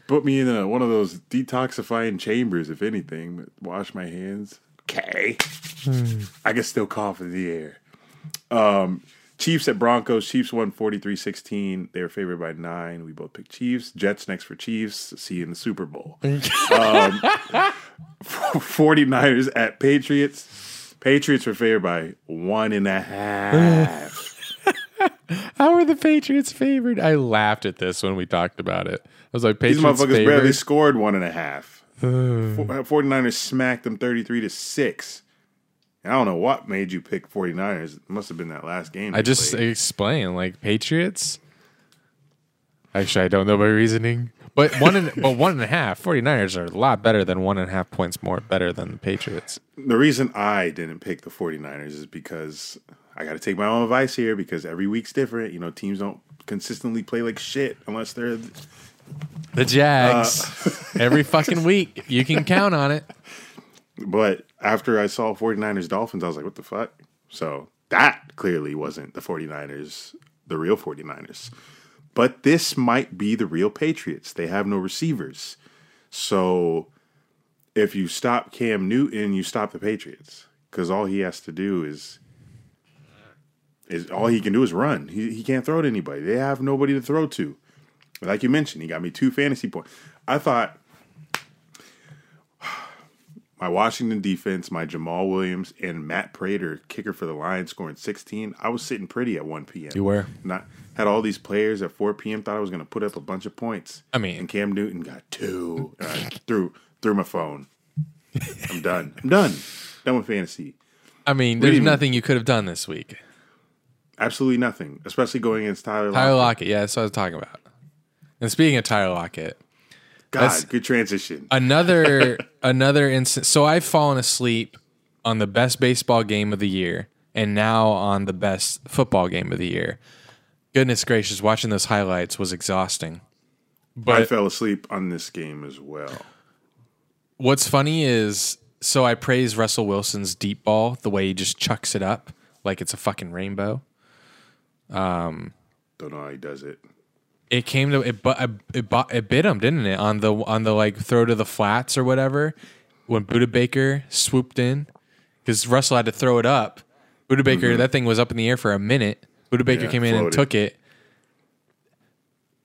Put me in a, one of those detoxifying chambers, if anything. But wash my hands. Okay. I can still cough in the air. Um, Chiefs at Broncos. Chiefs won 43-16. They were favored by nine. We both picked Chiefs. Jets next for Chiefs. See you in the Super Bowl. um, 49ers at Patriots. Patriots were favored by one and a half. How are the Patriots favored? I laughed at this when we talked about it. I was like, These Patriots motherfuckers barely scored one and a half. Fo- 49ers smacked them 33 to 6. I don't know what made you pick 49ers. It must have been that last game. I just played. explain like Patriots. Actually, I don't know my reasoning, but one and but one and a half. 49ers are a lot better than one and a half points more better than the Patriots. the reason I didn't pick the 49ers is because I got to take my own advice here because every week's different. You know, teams don't consistently play like shit unless they're The Jags uh, every fucking week. You can count on it. But after I saw 49ers Dolphins, I was like, what the fuck? So that clearly wasn't the 49ers, the real 49ers. But this might be the real Patriots. They have no receivers. So if you stop Cam Newton, you stop the Patriots. Because all he has to do is is all he can do is run. He he can't throw to anybody. They have nobody to throw to. Like you mentioned, he got me two fantasy points. I thought my Washington defense, my Jamaal Williams, and Matt Prater, kicker for the Lions, scoring 16. I was sitting pretty at 1 p.m. You were. Not had all these players at 4 p.m. Thought I was going to put up a bunch of points. I mean- and Cam Newton got two. I threw threw my phone. I'm done. I'm done. Done with fantasy. I mean, there's nothing you could have done this week. Absolutely nothing. Especially going against Tyler. Tyler Lockett. Lockett, yeah, that's what I was talking about. And speaking of Tyler Lockett, God, that's- good transition. another another instance. So I've fallen asleep on the best baseball game of the year, and now on the best football game of the year. Goodness gracious, watching those highlights was exhausting. But I fell asleep on this game as well. what's funny is, so I praise Russell Wilson's deep ball, the way he just chucks it up like it's a fucking rainbow. Um, Don't know how he does it. It came to it, but it, it bit him, didn't it? On the on the like throw to the flats or whatever, when Budda Baker swooped in, because Russell had to throw it up. Budda Baker, that thing was up in the air for a minute. Budda Baker Yeah, came in and took it,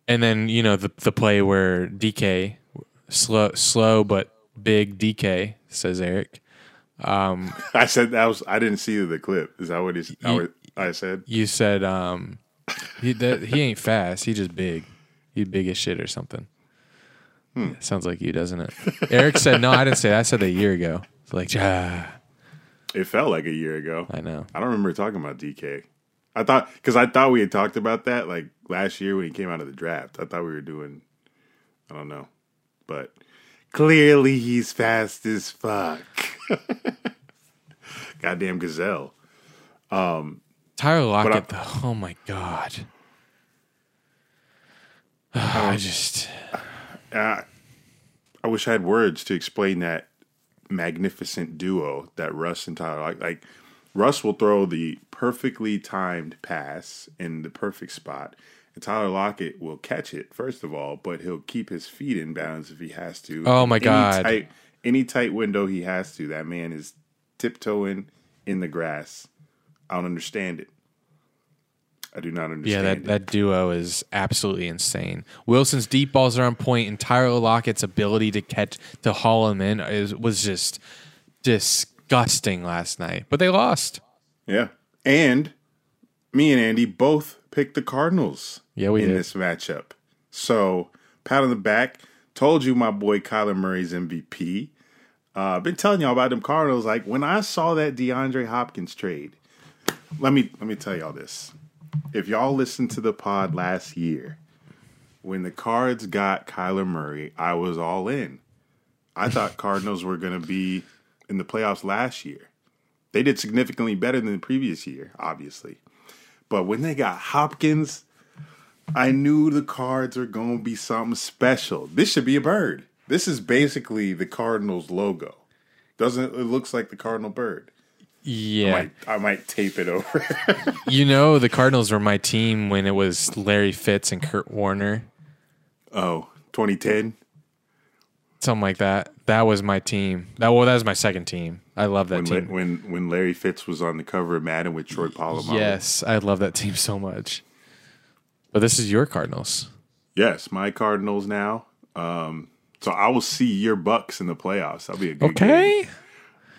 and then you know the the play where DK slow slow but big DK says Eric. I said that was. I didn't see the clip. Is that what he's? how I said. You said um, he that, he ain't fast. He just big. He big as shit or something. Sounds like you, doesn't it? Eric said no. I didn't say that. I said that a year ago. It's like ah, It felt like a year ago. I know. I don't remember talking about DK. I thought because I thought we had talked about that like last year when he came out of the draft. I thought we were doing I don't know, but clearly he's fast as fuck. Goddamn gazelle. Tyler Lockett, though. Oh my god. I just Uh, I wish I had words to explain that magnificent duo that Russ and Tyler like. Like Russ will throw the perfectly timed pass in the perfect spot, and Tyler Lockett will catch it first of all, but he'll keep his feet in bounds if he has to. Oh, my Any God. Tight, any tight window he has to, that man is tiptoeing in the grass. I don't understand it. I do not understand. yeah, that, it. that duo is absolutely insane. Wilson's deep balls are on point, and Tyler Lockett's ability to catch to haul him in is was just disgusting last night. But they lost. Yeah. And me and Andy both picked the Cardinals Yeah, we in did. this matchup. So, pat on the back. Told you my boy Kyler Murray's MVP. Uh, I've been telling y'all about them Cardinals. Like when I saw that DeAndre Hopkins trade, let me let me tell y'all this. If y'all listened to the pod last year, when the Cards got Kyler Murray, I was all in. I thought Cardinals were going to be in the playoffs last year. They did significantly better than the previous year, obviously. But when they got Hopkins, I knew the cards are going to be something special. This should be a bird. This is basically the Cardinals logo. Doesn't it? It looks like the Cardinal bird. I Yeah, might, I might tape it over. you know the Cardinals were my team when it was Larry Fitz and Kurt Warner, oh, 2010. something like that. That was my team. That well, that was my second team. I love that When, team. when when Larry Fitz was on the cover of Madden with Troy Polamalu. Yes, I love that team so much. But this is your Cardinals. Yes, my Cardinals now. Um, so I will see your Bucs in the playoffs. That'll be a good game.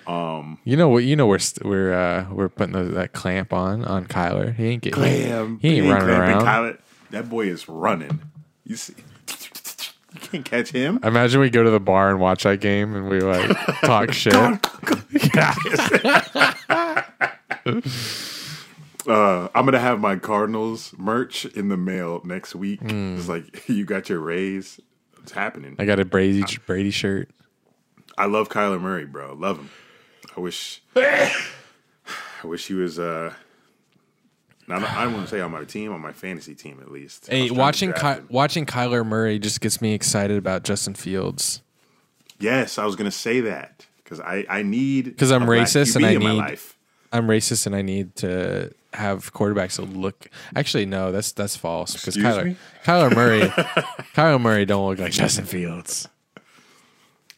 Um, you know what? You know we're st- we're uh, we're putting the, that clamp on on Kyler. He ain't getting. Clam. He ain't Big running Clam, Big around. Kyler. That boy is running. You see, you can't catch him. Imagine we go to the bar and watch that game and we like talk shit. Uh, I'm gonna have my Cardinals merch in the mail next week. Hmm. It's like you got your raise. It's happening. I got a Brady Brady shirt. I love Kyler Murray, bro. Love him. I wish. I wish he was. Uh, not, I don't want to say on my team, on my fantasy team at least. I Hey, was trying to watching draft Ky- watching Kyler Murray just gets me excited about Justin Fields. Yes, I was gonna say that because I I need 'Cause I'm a racist and I in my need- life. I'm racist and I need to have quarterbacks that look. Actually, no, that's that's false because Excuse Kyler me? Kyler Murray Kyler Murray don't look like Justin Fields.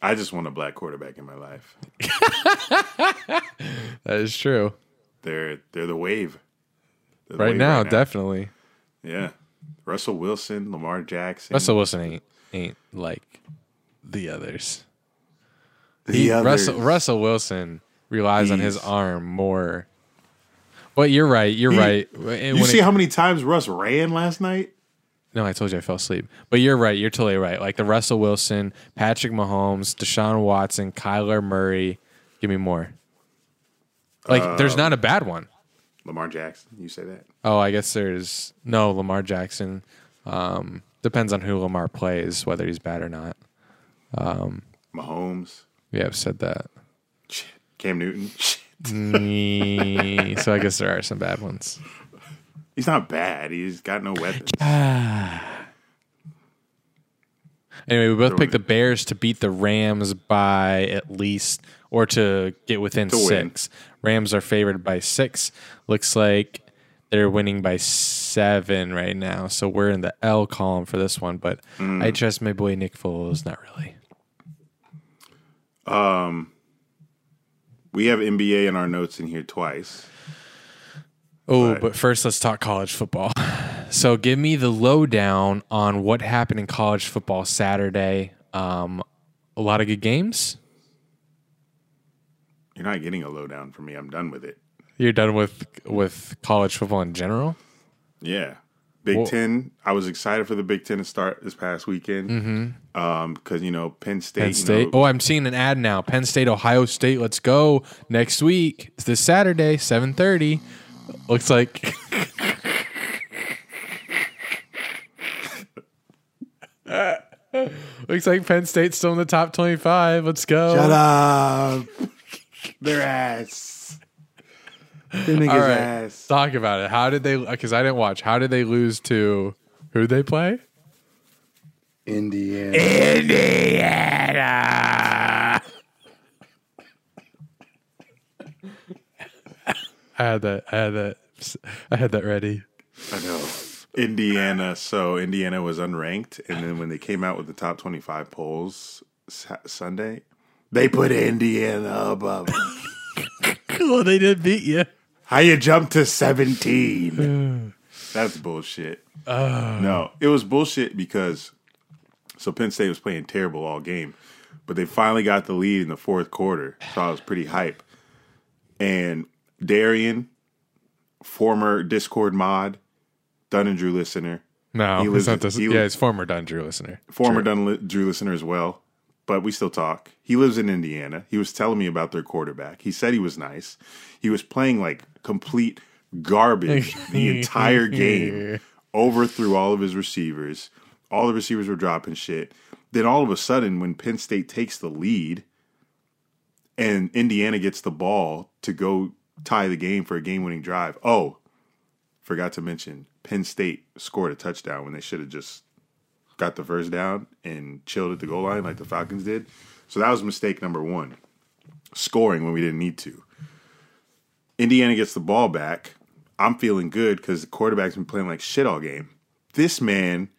I just want a black quarterback in my life. That is true. They're they're the wave They're the Right wave now, definitely. Yeah, Russell Wilson, Lamar Jackson, Russell Wilson ain't ain't like the others. the He- others. Russell Russell Wilson relies on his arm more. Well, you're right. You're He- right. You see how many times Russ ran last night? No, I told you I fell asleep. But you're right. You're totally right. Like the Russell Wilson, Patrick Mahomes, Deshaun Watson, Kyler Murray. Give me more. Like, there's not a bad one. Lamar Jackson. You say that? Oh, I guess there's no Lamar Jackson. Um, depends on who Lamar plays, whether he's bad or not. Mahomes, Yeah, I've said that. Cam Newton. So I guess there are some bad ones. He's not bad. He's got no weapons. Anyway, we both picked the. Bears to beat the Rams by at least, or to get within To six. Rams are favored by six. Looks like they're winning by seven right now. So we're in the L column for this one. But Mm. I trust my boy Nick Foles. Not really. Um, we have NBA in our notes in here twice. Oh, Right. but first let's talk college football. So give me the lowdown on what happened in college football Saturday. Um, a lot of good games. You're not getting a lowdown from me. I'm done with it. You're done with with college football in general. Yeah. Big Ten. I was excited for the Big Ten to start this past weekend. Mm-hmm. Um, because you know Penn State. Penn you State. know- oh, I'm seeing an ad now. Penn State, Ohio State. Let's go next week. It's this Saturday, 7:30. Looks like Looks like Penn State's still in the top 25. Let's go. Shut up. Their ass. Their niggas All right. ass. Talk about it. How did they? Because I didn't watch. How did they lose to? Who did they play? Indiana. Indiana. I had that. I had that. I had that ready. I know. Indiana. So Indiana was unranked, and then when they came out with the top twenty-five polls Sunday, they put Indiana above. Well, they did beat you. How you jumped to seventeen? That's bullshit. Ah. No, it was bullshit because so Penn State was playing terrible all game, but they finally got the lead in the fourth quarter, so I was pretty hype. And Darian, former Discord mod, Dunn and Drew listener, No, He lives not in- this. yeah, it's former Don Drew listener. former. Dun li- Drew listener as well, but we still talk. He lives in Indiana. He was telling me about their quarterback. He said he was nice. He was playing like complete garbage the entire game, overthrew all of his receivers. All the receivers were dropping shit. Then all of a sudden, when Penn State takes the lead and Indiana gets the ball to go tie the game for a game winning drive, oh, forgot to mention Penn State scored a touchdown when they should have just got the first down and chilled at the goal line like the Falcons did. So that was mistake number one. Scoring when we didn't need to. Indiana gets the ball back. I'm feeling good because the quarterback's been playing like shit all game. This man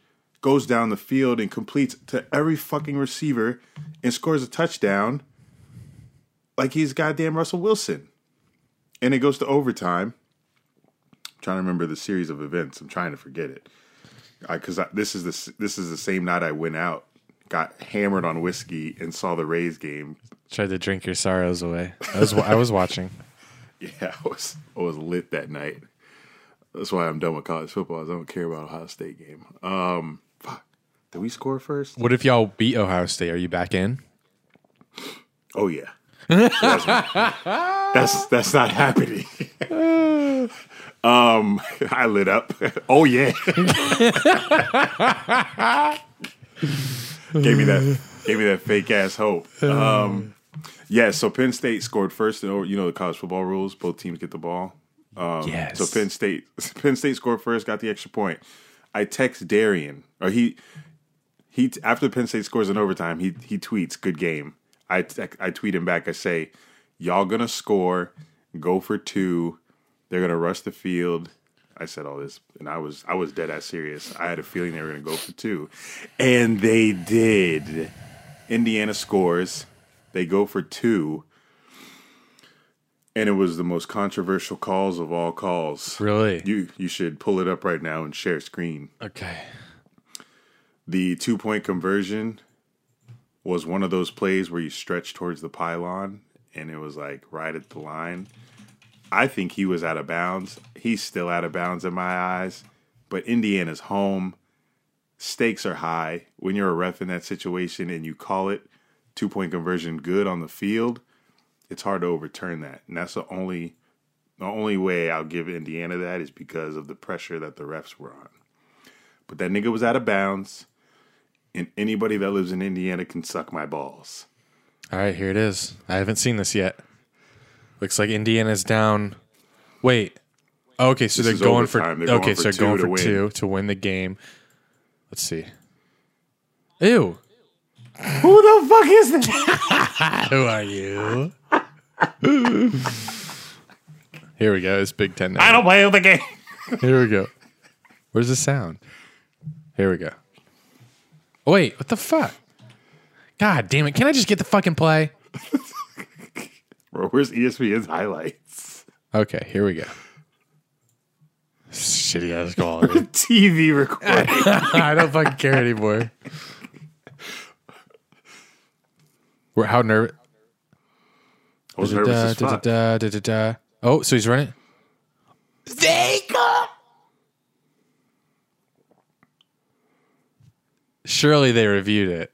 goes down the field and completes to every fucking receiver and scores a touchdown like he's goddamn Russell Wilson. And it goes to overtime. I'm trying to remember the series of events. I'm trying to forget it because this is the this is the same night I went out, got hammered on whiskey, and saw the Rays game. Tried to drink your sorrows away. I was. I was watching. Yeah, I was I was lit that night. That's why I'm done with college football. I don't care about Ohio State game. Um, fuck. Did we score first? What if y'all beat Ohio State? Are you back in? Oh yeah. that's, that's not happening. um, I lit up. Oh yeah. gave me that gave me that fake ass hope. Um, yeah. So Penn State scored first, and you know the college football rules. Both teams get the ball. yes. So Penn State Penn State scored first, got the extra point. I text Darian, or he he after Penn State scores in overtime, he he tweets, "Good game." I I tweet him back. I say, "Y'all gonna score, go for two. They're gonna rush the field." I said all this, and I was I was dead ass serious. I had a feeling they were gonna go for two, and they did. Indiana scores. They go for two. And it was the most controversial calls of all calls. Really? You you should pull it up right now and share screen. Okay. The two point conversion was one of those plays where you stretch towards the pylon and it was like right at the line. I think he was out of bounds. He's still out of bounds in my eyes. But Indiana's home. Stakes are high. When you're a ref in that situation and you call it two point conversion good on the field, it's hard to overturn that. And that's the only the only way I'll give Indiana that is because of the pressure that the refs were on. But that nigga was out of bounds, and anybody that lives in Indiana can suck my balls. All right, here it is. I haven't seen this yet. Looks like Indiana's down. Wait. Oh, okay, so This they're is going for. They're going okay, for so they're two going to for win. two to win the game. Let's see. Ew. Who the fuck is that? Who are you? Here we go. It's Big Ten now. I don't play the game. Here we go. Where's the sound? Here we go. Oh, wait, what the fuck? God damn it. Can I just get the fucking play? Bro, where's ESPN's highlights? Okay, here we go. Shitty ass quality. TV recording. I don't fucking care anymore. We're how nervous. I was nervous as fuck. Oh, so he's running. Surely they reviewed it.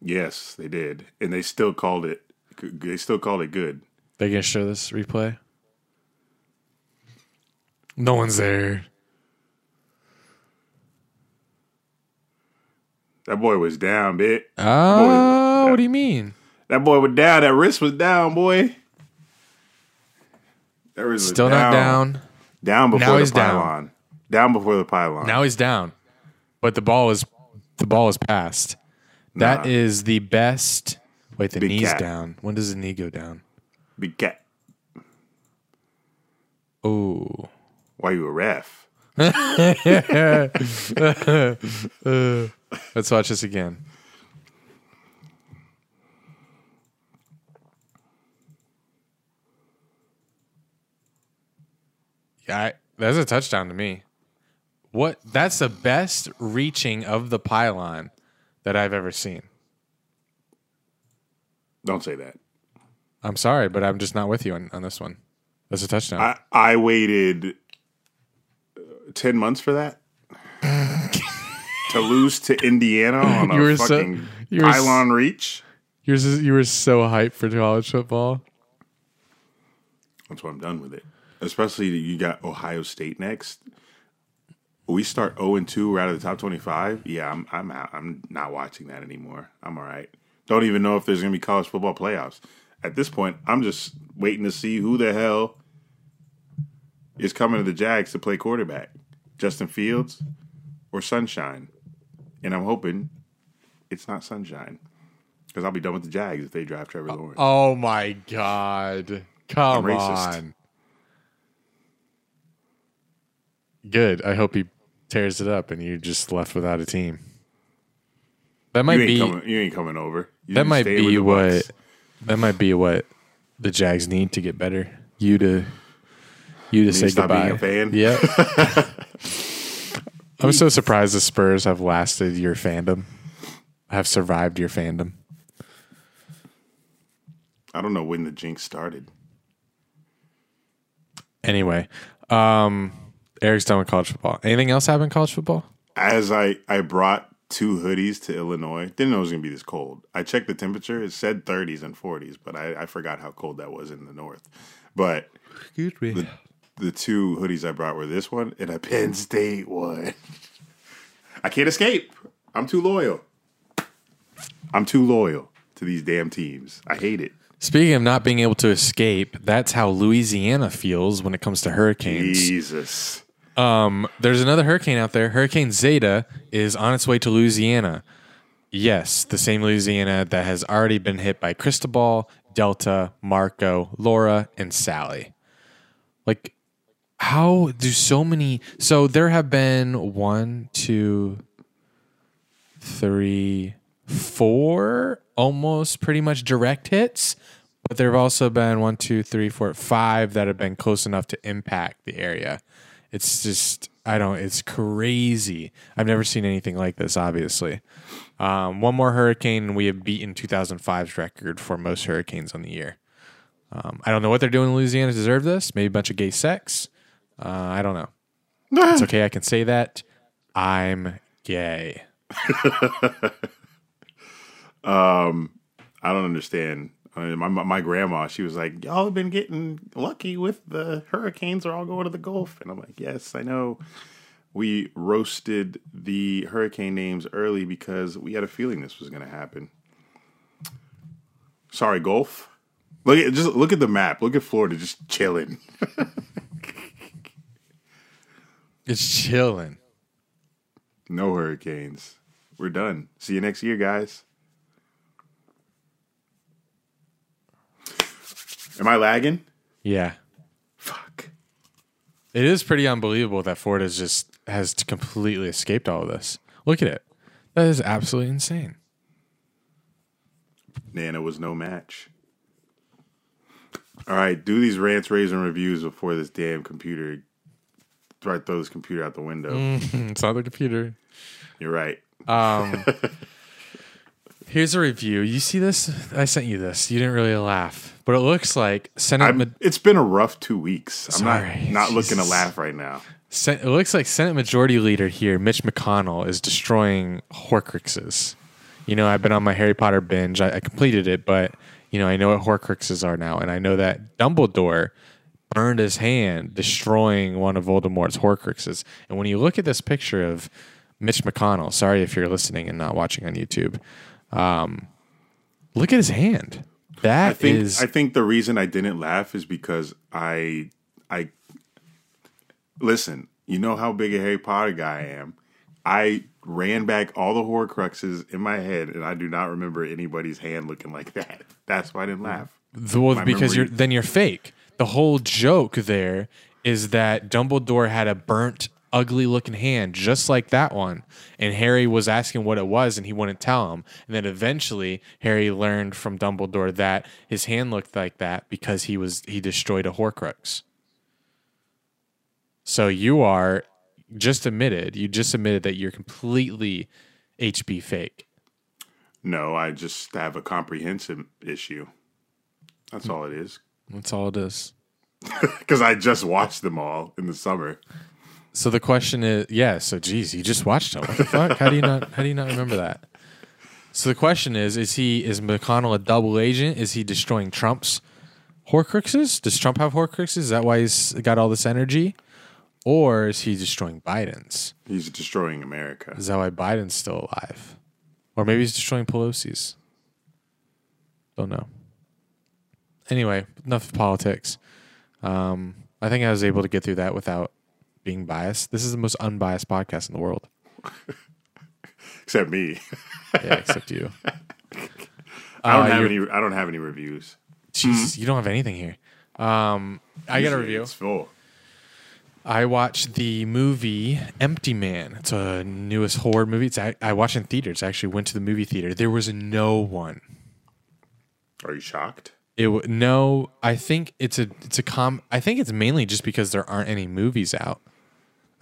Yes, they did, and they still called it. They still called it good. They gonna show this replay? No one's there. That boy was down, bit. Oh, ah, Boy, what do you mean? That boy was down. That wrist was down, boy. That wrist was Still not down. Down before Now the he's down. pylon. Down. Before the pylon. Now he's down, but the ball is the ball is passed. That Nah. is the best. Wait, the Big knee's cat. down. When does the knee go down? Big cat. Oh, Why you a ref? let's watch this again. Yeah, I, that's a touchdown to me. What? That's the best reaching of the pylon that I've ever seen. Don't say that. I'm sorry, but I'm just not with you on, on this one. That's a touchdown. I, I waited uh, 10 months for that. to lose to Indiana on a You were so- fucking you were s- pylon reach. You're s- you were so hyped for college football. That's why I'm done with it. Especially that you got Ohio State next. We start 0 and 2. We're out of the top 25. Yeah, I'm I'm out. I'm not watching that anymore. I'm all right. Don't even know if there's going to be college football playoffs. At this point, I'm just waiting to see who the hell is coming to the Jags to play quarterback. Justin Fields or Sunshine. And I'm hoping it's not Sunshine. Because I'll be done with the Jags if they draft Trevor uh, Lawrence. Oh my god! Come on. Good. I hope he tears it up and you're just left without a team. That might you be coming. You ain't coming over. You that might be what Bucs. that might be what the Jags need to get better. You to you to say stop goodbye. being a fan? Yeah. I'm so surprised the Spurs have lasted your fandom, have survived your fandom. I don't know when the jinx started. Anyway, um, Eric's done with college football. Anything else happen in college football? As I I brought two hoodies to Illinois, didn't know it was gonna be this cold. I checked the temperature; it said 30s and 40s, but I, I forgot how cold that was in the north. But Excuse me. the, the two hoodies I brought were this one and a Penn State one. I can't escape. I'm too loyal. I'm too loyal to these damn teams. I hate it. Speaking of not being able to escape, that's how Louisiana feels when it comes to hurricanes. Jesus. Um, there's another hurricane out there. Hurricane Zeta is on its way to Louisiana. Yes, the same Louisiana that has already been hit by Cristobal, Delta, Marco, Laura, and Sally. Like, how do so many? So there have been one, two, three, four almost pretty much direct hits, but there have also been one, two, three, four, five that have been close enough to impact the area. It's just, I don't, it's crazy. I've never seen anything like this, obviously. Um, one more hurricane, and we have beaten 2005's record for most hurricanes on the year. Um, I don't know what they're doing in Louisiana to deserve this. Maybe a bunch of gay sex. Uh, I don't know. It's okay. I can say that. I'm gay. um, I don't understand. I mean, my my grandma, she was like, "Y'all have been getting lucky with the hurricanes are all going to the Gulf," and I'm like, "Yes, I know." We roasted the hurricane names early because we had a feeling this was going to happen. Sorry, Gulf. Look at just look at the map. Look at Florida just chilling. It's chilling. No hurricanes. We're done. See you next year, guys. Am I lagging? Yeah. Fuck. It is pretty unbelievable that Ford has just has completely escaped all of this. Look at it. That is absolutely insane. Nana was no match. All right, do these rants, raves, and reviews before this damn computer. Try throw this computer out the window. Mm, it's not the computer. You're right. Um, here's a review. You see this? I sent you this. You didn't really laugh, but it looks like Senate. Ma- it's been a rough two weeks. I'm Sorry, not not looking to laugh right now. Sen- it looks like Senate Majority Leader here, Mitch McConnell, is destroying Horcruxes. You know, I've been on my Harry Potter binge. I, I completed it, but you know, I know what Horcruxes are now, and I know that Dumbledore burned his hand destroying one of Voldemort's Horcruxes. And when you look at this picture of Mitch McConnell. Sorry if you're listening and not watching on YouTube. Um, look at his hand. That I think is- I think the reason I didn't laugh is because I I listen. You know how big a Harry Potter guy I am. I ran back all the Horcruxes in my head, and I do not remember anybody's hand looking like that. That's why I didn't laugh. Well, because memory- you're then you're fake. The whole joke there is that Dumbledore had a burnt, ugly looking hand just like that one, and Harry was asking what it was, and he wouldn't tell him. And then eventually, Harry learned from Dumbledore that his hand looked like that because he was he destroyed a Horcrux. So you are just admitted. You just admitted that you're completely HB fake. No, I just have a comprehensive issue. That's all it is. That's all it is. Because I just watched them all in the summer. So the question is, yeah. So geez, you just watched him. What the fuck? How do you not? How do you not remember that? So the question is: Is he is McConnell a double agent? Is he destroying Trump's Horcruxes? Does Trump have Horcruxes? Is that why he's got all this energy, or is he destroying Biden's? He's destroying America. Is that why Biden's still alive, or maybe he's destroying Pelosi's? Don't know. Anyway, enough of politics. Um, I think I was able to get through that without being biased. This is the most unbiased podcast in the world. Except me. Yeah, except you. I don't Uh, have any. I don't have any reviews. Jesus, you don't have anything here. Um, I got a review. It's full. I watched the movie Empty Man. It's a newest horror movie. It's I, I watched in theaters. I actually went to the movie theater. There was no one. Are you shocked? It w- no. I think it's a it's a com. I think it's mainly just because there aren't any movies out.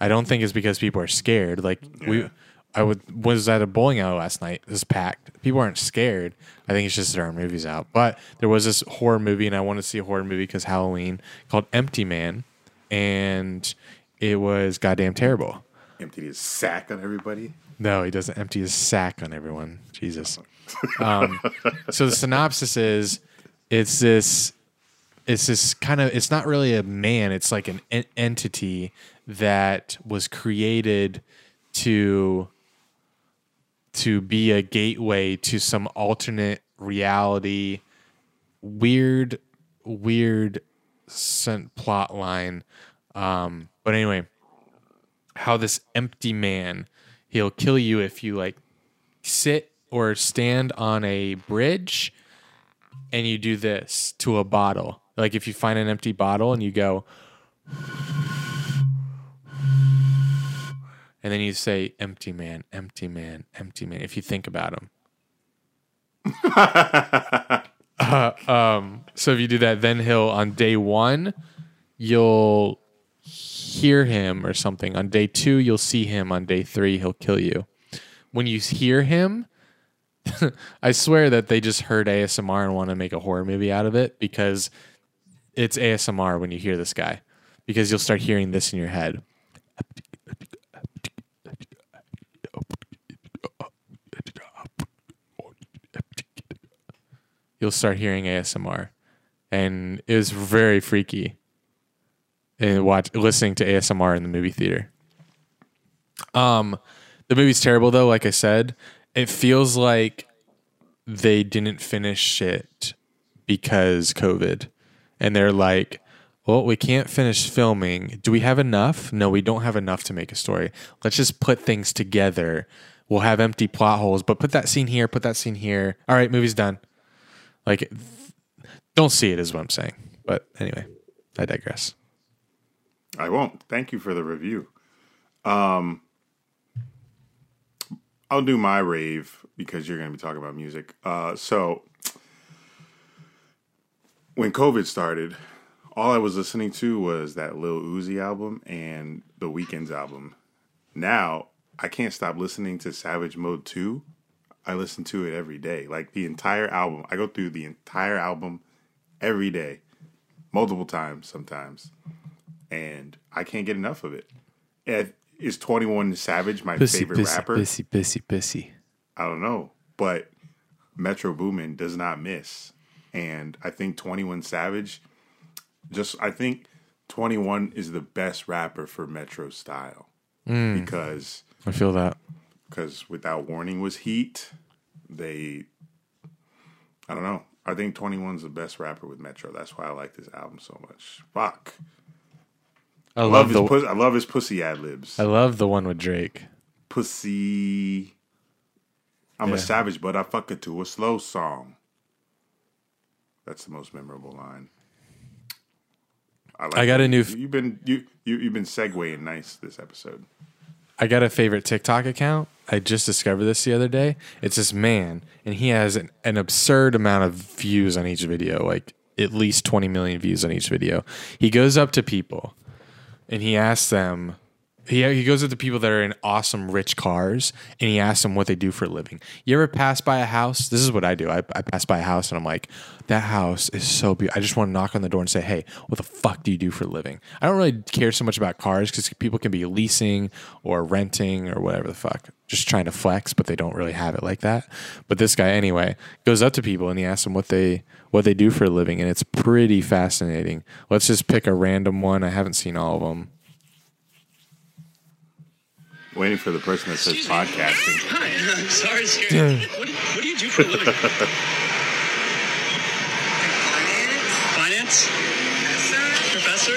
I don't think it's because people are scared. Like we, I would was at a bowling alley last night. It was packed. People aren't scared. I think it's just there aren't movies out. But there was this horror movie, and I wanted to see a horror movie because Halloween called Empty Man, and it was goddamn terrible. Emptied his sack on everybody. No, he doesn't empty his sack on everyone. Jesus. Um, so the synopsis is, it's this, it's this kind of, it's not really a man. It's like an en- entity that was created to, to be a gateway to some alternate reality, weird, weird sent plot line. Um, but anyway, how this empty man he'll kill you if you like sit or stand on a bridge and you do this to a bottle like if you find an empty bottle and you go and then you say empty man empty man empty man if you think about him Uh, um, so if you do that then he'll on day one you'll hear him or something. On day two, you'll see him. On day three, he'll kill you. When you hear him, I swear that they just heard ASMR and want to make a horror movie out of it because it's ASMR when you hear this guy. Because you'll start hearing this in your head. You'll start hearing ASMR. And it was very freaky and watch listening to ASMR in the movie theater. Um, the movie's terrible though. Like I said, it feels like they didn't finish it because COVID, and they're like, "Well, we can't finish filming. Do we have enough? No, we don't have enough to make a story. Let's just put things together. We'll have empty plot holes, but put that scene here, put that scene here. All right, movie's done. Like, don't see it is what I'm saying. But anyway, I digress. I won't. Thank you for the review. Um, I'll do my rave because you're going to be talking about music. Uh, so when COVID started, all I was listening to was that Lil Uzi album and the Weeknd's album. Now I can't stop listening to Savage Mode 2. I listen to it every day, like the entire album. I go through the entire album every day, multiple times sometimes and I can't get enough of it. And is Twenty One Savage my favorite rapper? pissy, pissy, pissy. I don't know, but Metro Boomin does not miss, and I think Twenty One Savage. Just I think Twenty One is the best rapper for Metro style mm. because I feel that. because Without Warning was heat. They, I don't know. I think 21's the best rapper with Metro. That's why I like this album so much. Fuck. I I love his the pus- I love his pussy ad libs. I love the one with Drake. Pussy. I'm Yeah. a savage, but I fuck it to a slow song. That's the most memorable line. I, like I got that. a new f- You've been you you you've been segueing nice this episode. I got a favorite TikTok account. I just discovered this the other day. It's this man, and he has an, an absurd amount of views on each video, like at least 20 million views on each video. He goes up to people and he asks them, he, he goes up to people that are in awesome rich cars and he asks them what they do for a living. You ever pass by a house? This is what I do. I, I pass by a house and I'm like, that house is so beautiful. I just want to knock on the door and say, hey, what the fuck do you do for a living? I don't really care so much about cars because people can be leasing or renting or whatever the fuck, just trying to flex, but they don't really have it like that. But this guy, anyway, goes up to people and he asks them what they what they do for a living, and it's pretty fascinating. Let's just pick a random one. I haven't seen all of them. Waiting for the person that says podcasting. Hi, I'm sorry to scare you. What do, what do you do for a living? Finance? Professor?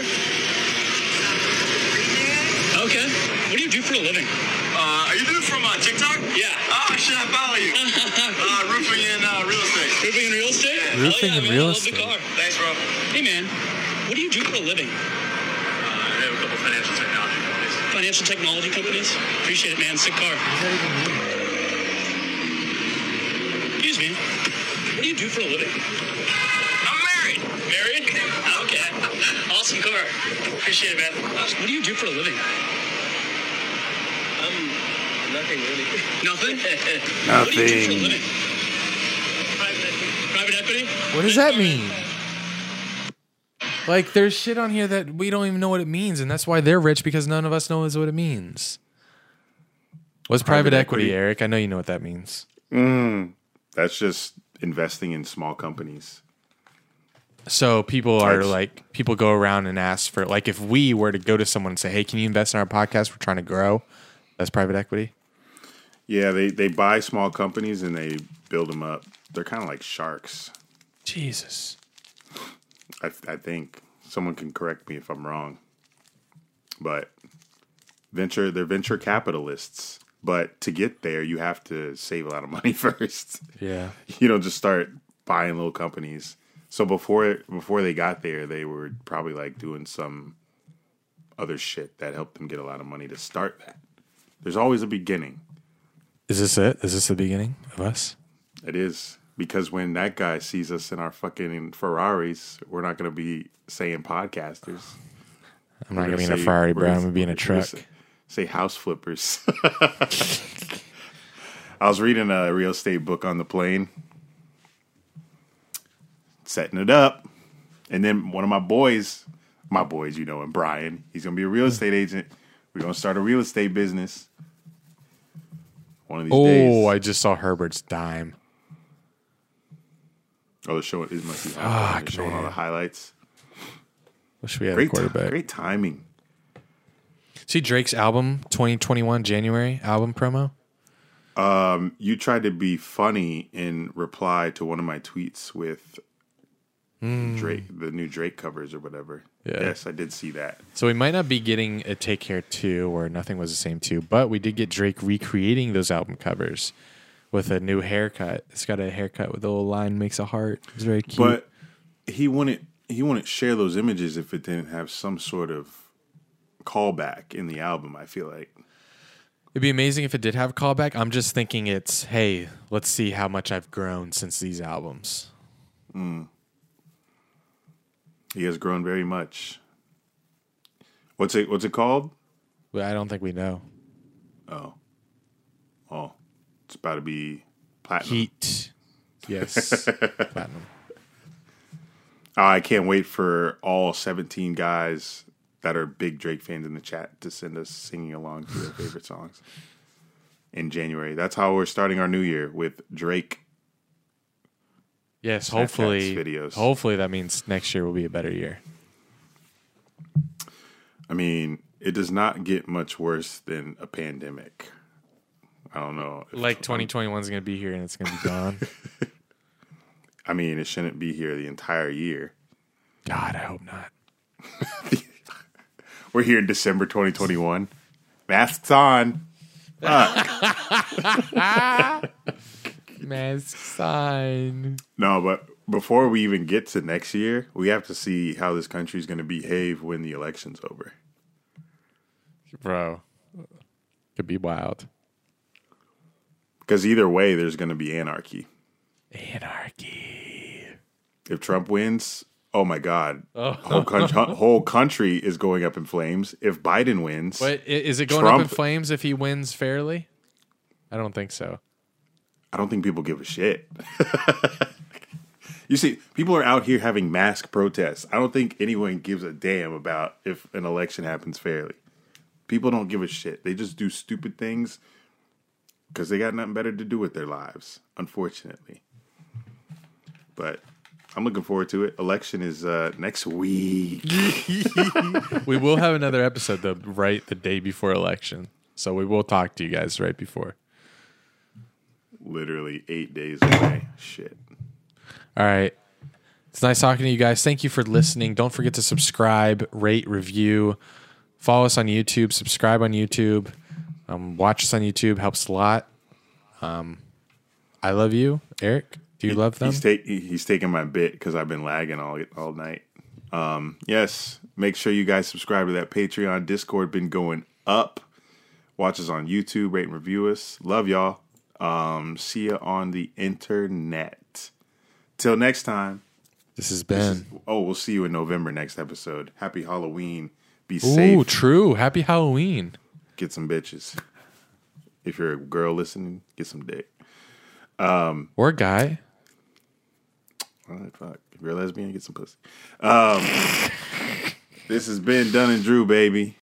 Okay. What do you do for a living? Uh, are you doing it from uh, TikTok? Yeah. Oh, shit, I follow you. uh, roofing and uh, real estate. Roofing and real estate? Hell Roofing yeah, and man, real I love estate. the car. Thanks, bro. Hey, man. What do you do for a living? Uh, I have a couple financial technology companies. Financial technology companies? Appreciate it, man. Sick car. Excuse me. What do you do for a living? I'm married. Married? Okay. Awesome car. Appreciate it, man. What do you do for a living? Um, nothing really. Nothing? What do you do for a Nothing. living? Private equity. Private equity? What does that mean? Like, there's shit on here that we don't even know what it means, and that's why they're rich because none of us knows what it means. What's private, Private equity, equity. Eric? I know you know what that means. Mm, that's just investing in small companies. So people are Types. like, people go around and ask for, like, if we were to go to someone and say, "Hey, can you invest in our podcast? We're trying to grow." That's private equity. Yeah, they they buy small companies and they build them up. They're kind of like sharks. Jesus. I, I think someone can correct me if I'm wrong, but venture they're venture capitalists. But to get there, you have to save a lot of money first. Yeah. you don't just start buying little companies. So before before they got there, they were probably like doing some other shit that helped them get a lot of money to start that. There's always a beginning. Is this it? Is this the beginning of us? It is because when that guy sees us in our fucking Ferraris, we're not going to be saying podcasters. I'm not We're gonna be in a Ferrari, bro. I'm gonna be in a truck. Say, house flippers. I was reading a real estate book on the plane, setting it up, and then one of my boys, my boys, you know, and Brian, he's gonna be a real estate agent. We're gonna start a real estate business. One of these days. Oh, days. I just saw Herbert's dime. Oh, they're showing it must be Fuck, they're showing all the highlights. Wish we had Great, a quarterback. great timing. See Drake's album 2021 January album promo. Um, you tried to be funny in reply to one of my tweets with Drake, the new Drake covers or whatever. Yeah. Yes, I did see that. So we might not be getting a Take Care 2 or Nothing Was the Same 2, but we did get Drake recreating those album covers with a new haircut. It's got a haircut with a little line makes a heart. It's very cute. But he wouldn't he wouldn't share those images if it didn't have some sort of callback in the album. I feel like It'd be amazing if it did have a callback. I'm just thinking it's, hey, let's see how much I've grown since these albums. Mm. he has grown very much. What's it What's it called? I don't think we know. Oh, oh, it's about to be platinum. Heat. Yes. Platinum. Oh, I can't wait for all 17 guys that are big Drake fans in the chat to send us singing along to their favorite songs in January. That's how we're starting our new year with Drake. Yes, Snapchats, hopefully. videos. Hopefully that means next year will be a better year. I mean, it does not get much worse than a pandemic. I don't know. Like 2021 is going to be here and it's going to be gone. I mean, it shouldn't be here the entire year. God, I hope not. We're here in December 2021. Masks on. Mask sign. No, but before we even get to next year, we have to see how this country is going to behave when the election's over. Bro. Could be wild. Because either way, there's going to be anarchy. Anarchy. If Trump wins, oh my God, oh. whole, country, whole country is going up in flames. If Biden wins, But is it going up in Trump- flames if he wins fairly? I don't think so. I don't think people give a shit. you see, people are out here having mask protests. I don't think anyone gives a damn about if an election happens fairly. People don't give a shit. They just do stupid things because they got nothing better to do with their lives, unfortunately. But I'm looking forward to it. Election is uh, next week. We will have another episode though, right the day before election. So we will talk to you guys right before. Literally eight days away. Shit. All right. It's nice talking to you guys. Thank you for listening. Don't forget to subscribe, rate, review, follow us on YouTube, subscribe on YouTube, um, watch us on YouTube. Helps a lot. Um, I love you, Eric. Do you love them? He's, he- he's taking my bit because I've been lagging all all night. Um, yes, make sure you guys subscribe to that Patreon. Discord been going up. Watch us on YouTube, rate and review us. Love y'all. Um, see you on the internet. Till next time. This has been. Oh, we'll see you in November next episode. Happy Halloween. Be Ooh, safe. true. Happy Halloween. Get some bitches. If you're a girl listening, get some dick. Um, Or a guy. All right, fuck. If you're a lesbian, get some pussy. Um, this has been Dunn and Drew, baby.